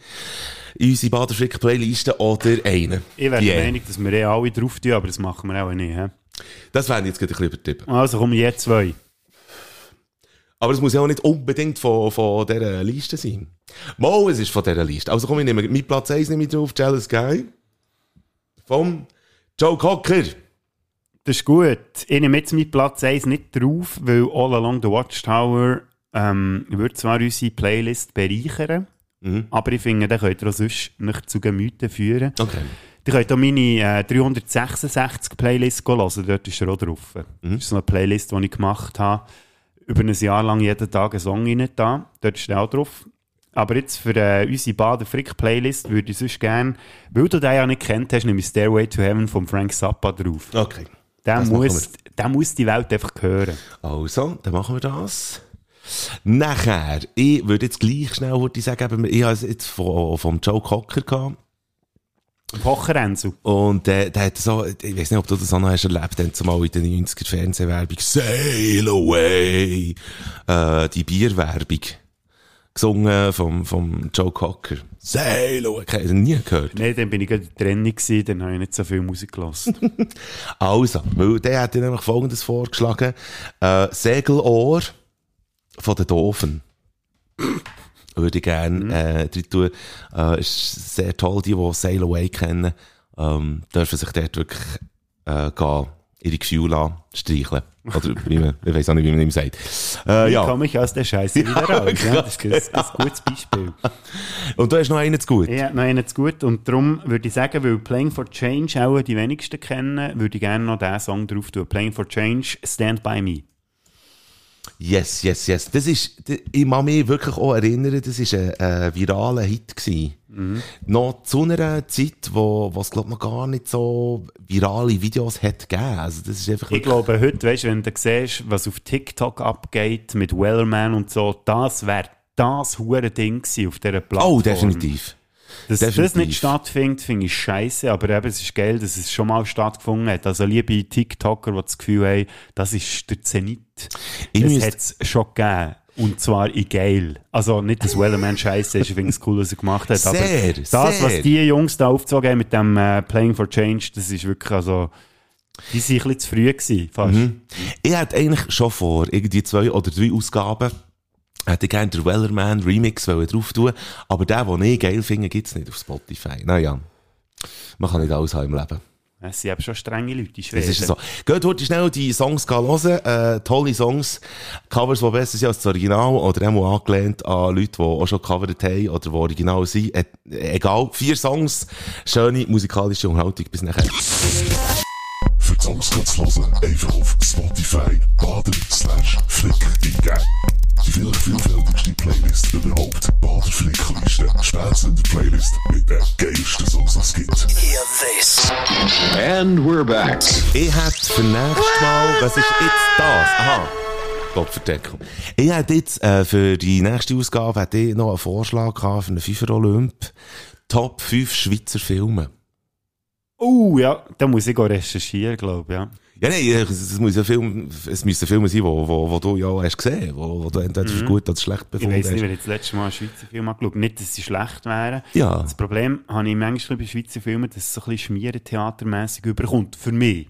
in unsere Baderfrick-Playliste oder einen. Ich wäre Yeah. der Meinung, dass wir eh alle drauf tun, aber das machen wir auch nicht. He? Das wäre jetzt gerade ein bisschen übertrieben. Also kommen je zwei. Aber es muss ja auch nicht unbedingt von, von dieser Liste sein. Mal, es ist von dieser Liste. Also komm, ich nehme mit Platz 1 nehme ich drauf, Jealous Guy. Vom Joe Cocker. Das ist gut. Ich nehme jetzt mit Platz 1 nicht drauf, weil All Along the Watchtower ähm, würde zwar unsere Playlist bereichern, Mhm. aber ich finde, den könnt ihr auch sonst nicht zu Gemüten führen. Okay. Ihr könnt auch meine äh, 366 Playlist hören, dort ist er auch drauf. Mhm. Das ist so eine Playlist, die ich gemacht habe. Über ein Jahr lang jeden Tag einen Song rein da. Dort ist er auch drauf. Aber jetzt für äh, unsere Bader Frick Playlist würde ich sonst gerne, weil du den ja nicht kennt hast, nehme ich Stairway to Heaven von Frank Zappa drauf. Okay. Machen muss, der muss die Welt einfach hören. Also, dann machen wir das. Nachher, ich würde jetzt gleich schnell würde ich sagen, ich habe es jetzt von, vom Joe Cocker gehabt. Kocherenzel. Und äh, der hat so, ich weiß nicht, ob du das auch noch hast erlebt, dann zumal in den 90er Fernsehwerbung Sail Away, äh, die Bierwerbung. gesungen vom, vom Joe Cocker. Sail away. Hast du nie gehört? Nein, dann bin ich gerade in der Trennung gewesen, dann habe ich nicht so viel Musik gelassen. Also, weil der hat dir nämlich folgendes vorgeschlagen. Äh, Segelohr von den Doofen. Würde ich gerne äh, drin tun. Äh, ist sehr toll, die, die Sail Away kennen, ähm, dürfen sich dort wirklich äh, gehen, ihre Gefühle an, streicheln. Oder wie man, ich weiß auch nicht, wie man ihm sagt. Äh, Wie ja. komme ich aus der Scheiße wieder raus? Ja, das ist ein, ein gutes Beispiel. Und du hast noch einen zu gut. Habe noch einen zu gut und darum würde ich sagen, weil Playing for Change auch die wenigsten kennen, würde ich gerne noch diesen Song drauf tun. Playing for Change, Stand By Me. Yes, yes, yes. Das ist, ich kann mich wirklich auch erinnern, das war ein äh, viraler Hit. Gewesen. Noch zu einer Zeit, wo wo es, glaube noch gar nicht so virale Videos hat gegeben. Also das ist einfach Ich glaube, heute, weißt, wenn du siehst, was auf TikTok abgeht mit Wellerman und so, das wäre das hure Ding auf dieser Plattform. Oh, definitiv. Dass das Definitiv. nicht stattfindet, finde ich scheiße, aber eben, es ist geil, dass es schon mal stattgefunden hat. Also liebe TikToker, die das Gefühl haben, das ist der Zenit. Es hat es schon gegeben. Und zwar in geil. Also nicht, dass Wellerman scheiße ist, ich finde es cool, was er gemacht hat. Sehr, aber das, sehr. was die Jungs da aufgezogen haben mit dem äh, Playing for Change, das ist wirklich, also, die sind ein bisschen zu früh gewesen, fast. Mhm. Ich hätte eigentlich schon vor irgendwie zwei oder drei Ausgaben hätte ich gerne den Wellerman Remix wollen drauf tun, aber den, den ich geil finde, gibt's nicht auf Spotify. Naja, man kann nicht alles haben im Leben. Es sind eben schon strenge Leute in Schweden. Das ist so. Geht heute schnell die Songs hören. Äh, tolle Songs. Covers, die besser sind als das Original. Oder auch angelehnt an Leute, die auch schon gecovert haben oder die original sind. Äh, egal. Vier Songs. Schöne musikalische Unterhaltung. Bis nachher. Für die Songs kannst du hören, einfach auf Spotify bader slash flick eingeben. Die vielleicht vielfältigste Playlist überhaupt. Bader Flickliste. Spätzünder Playlist mit den geilsten Songs, die es gibt. Hear this. And we're back. Ich hätte für nächstes Mal, was ist jetzt das? Aha. Gottverdeckung. Ich hätte jetzt, äh, für die nächste Ausgabe, hätte ich noch einen Vorschlag gehabt für einen FIFA Olymp. Top 5 Schweizer Filme. Oh ja, da muss ich auch recherchieren, glaube ich. Ja. Ja, nein, es, es muss ja Film, es müssen Filme sein, wo, wo, wo du ja hast gesehen, wo, wo du entweder Mhm. gut oder schlecht Ich befunden weiss nicht, hast. wer jetzt das letzte Mal einen Schweizer Film angeschaut Nicht, dass sie schlecht wären. Ja. Das Problem habe ich manchmal bei Schweizer Filmen, dass es so ein bisschen schmierentheatermässig überkommt. Für mich.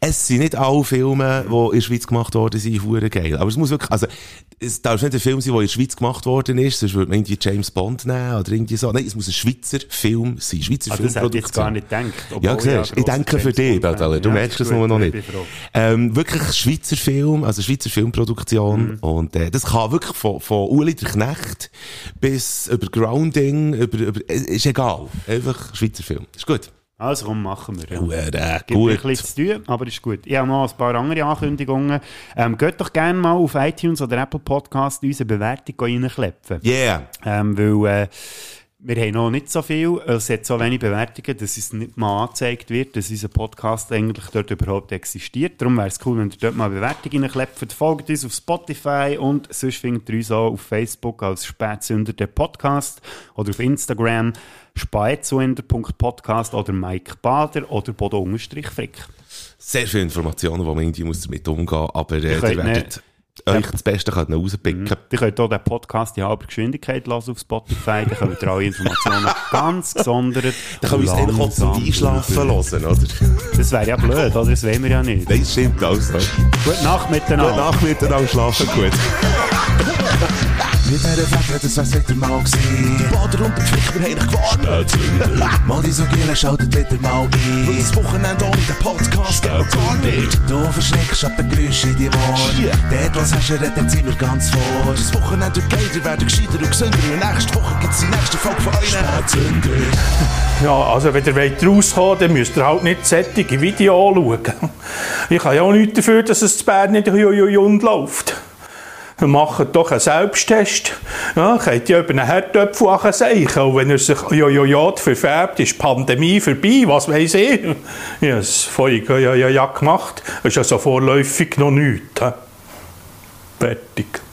Es sind nicht alle Filme, die in der Schweiz gemacht worden sind, hure geil. Aber es muss wirklich, also, es darf nicht ein Film sein, der in der Schweiz gemacht worden ist, sonst würde man irgendwie James Bond nehmen oder irgendwie so. Nein, es muss ein Schweizer Film sein. Schweizer Ah, das hätte ich jetzt Filmproduktion. gar nicht gedacht. Ja, siehst ich denke für dich, Berdele. Du. Ja, merkst es nur noch ich nicht. Ähm, wirklich Schweizer Film, also Schweizer Filmproduktion. Mhm. Und äh, das kann wirklich von, von Uli der Knecht bis über Grounding, über, über, ist egal. Einfach Schweizer Film. Ist gut. Also komm, machen wir. Ja. Hure Gibt gut. ein bisschen zu tun, aber ist gut. Ich habe noch ein paar andere Ankündigungen. Ähm, geht doch gerne mal auf iTunes oder Apple Podcast unsere Bewertung reinklepfen. Yeah. Ähm, weil äh, wir haben noch nicht so viel, es hat so wenig Bewertungen, dass es nicht mal angezeigt wird, dass unser Podcast eigentlich dort überhaupt existiert. Darum wäre es cool, wenn ihr dort mal eine Bewertung reinklepft. Folgt uns auf Spotify und sonst findet ihr uns auch auf Facebook als Spätsünder der Podcast oder auf Instagram spätsünder.podcast oder Mike Bader oder Bodo-Frick. Sehr viele Informationen, wo man irgendwie damit umgehen muss, aber äh, Ihr ihr könnt werdet euch das Beste können rauspicken. Ihr könnt auch den Podcast in halber Geschwindigkeit hören auf Spotify, da könnt ihr alle Informationen ganz gesondert Da können wir uns einfach auch zum Einschlafen hören, oder? Das wäre ja blöd, oder? Das wollen wir ja nicht. Nein, das stimmt, also. Gute Nacht miteinander. Gute Nacht miteinander, schlafen gut. Mit dieser Fahrt, das wär's wieder mal gewesen. Bader und der Flick, wir haben gewarnt. Mal die so Gielen, schaltet wieder mal ein. Weil das Wochenende ohne den Podcast geht gar nicht. Du verschreckst ab den Geräuschen in die Ohren. Dort, was hast du, redet sind wir ganz vor. Das Wochenende wird geiler, werden gescheiter und gesünder. Und nächste Woche gibt's die nächste Folge von. Spätzünder. Ja, also wenn ihr wollt rauskommen dann müsst ihr halt nicht sättige Video anschauen. Ich kann ja auch nichts dafür, dass es zu Bern nicht jujujund läuft. Wir machen doch einen Selbsttest. Ja, könnt ja über einen Herdöpfel sagen. Und wenn er sich jojojot verfärbt, ist die Pandemie vorbei, was weiß ich. Ich habe es vorhin ja, ja, ja gemacht. Das ist also vorläufig noch nichts. Hä? Fertig.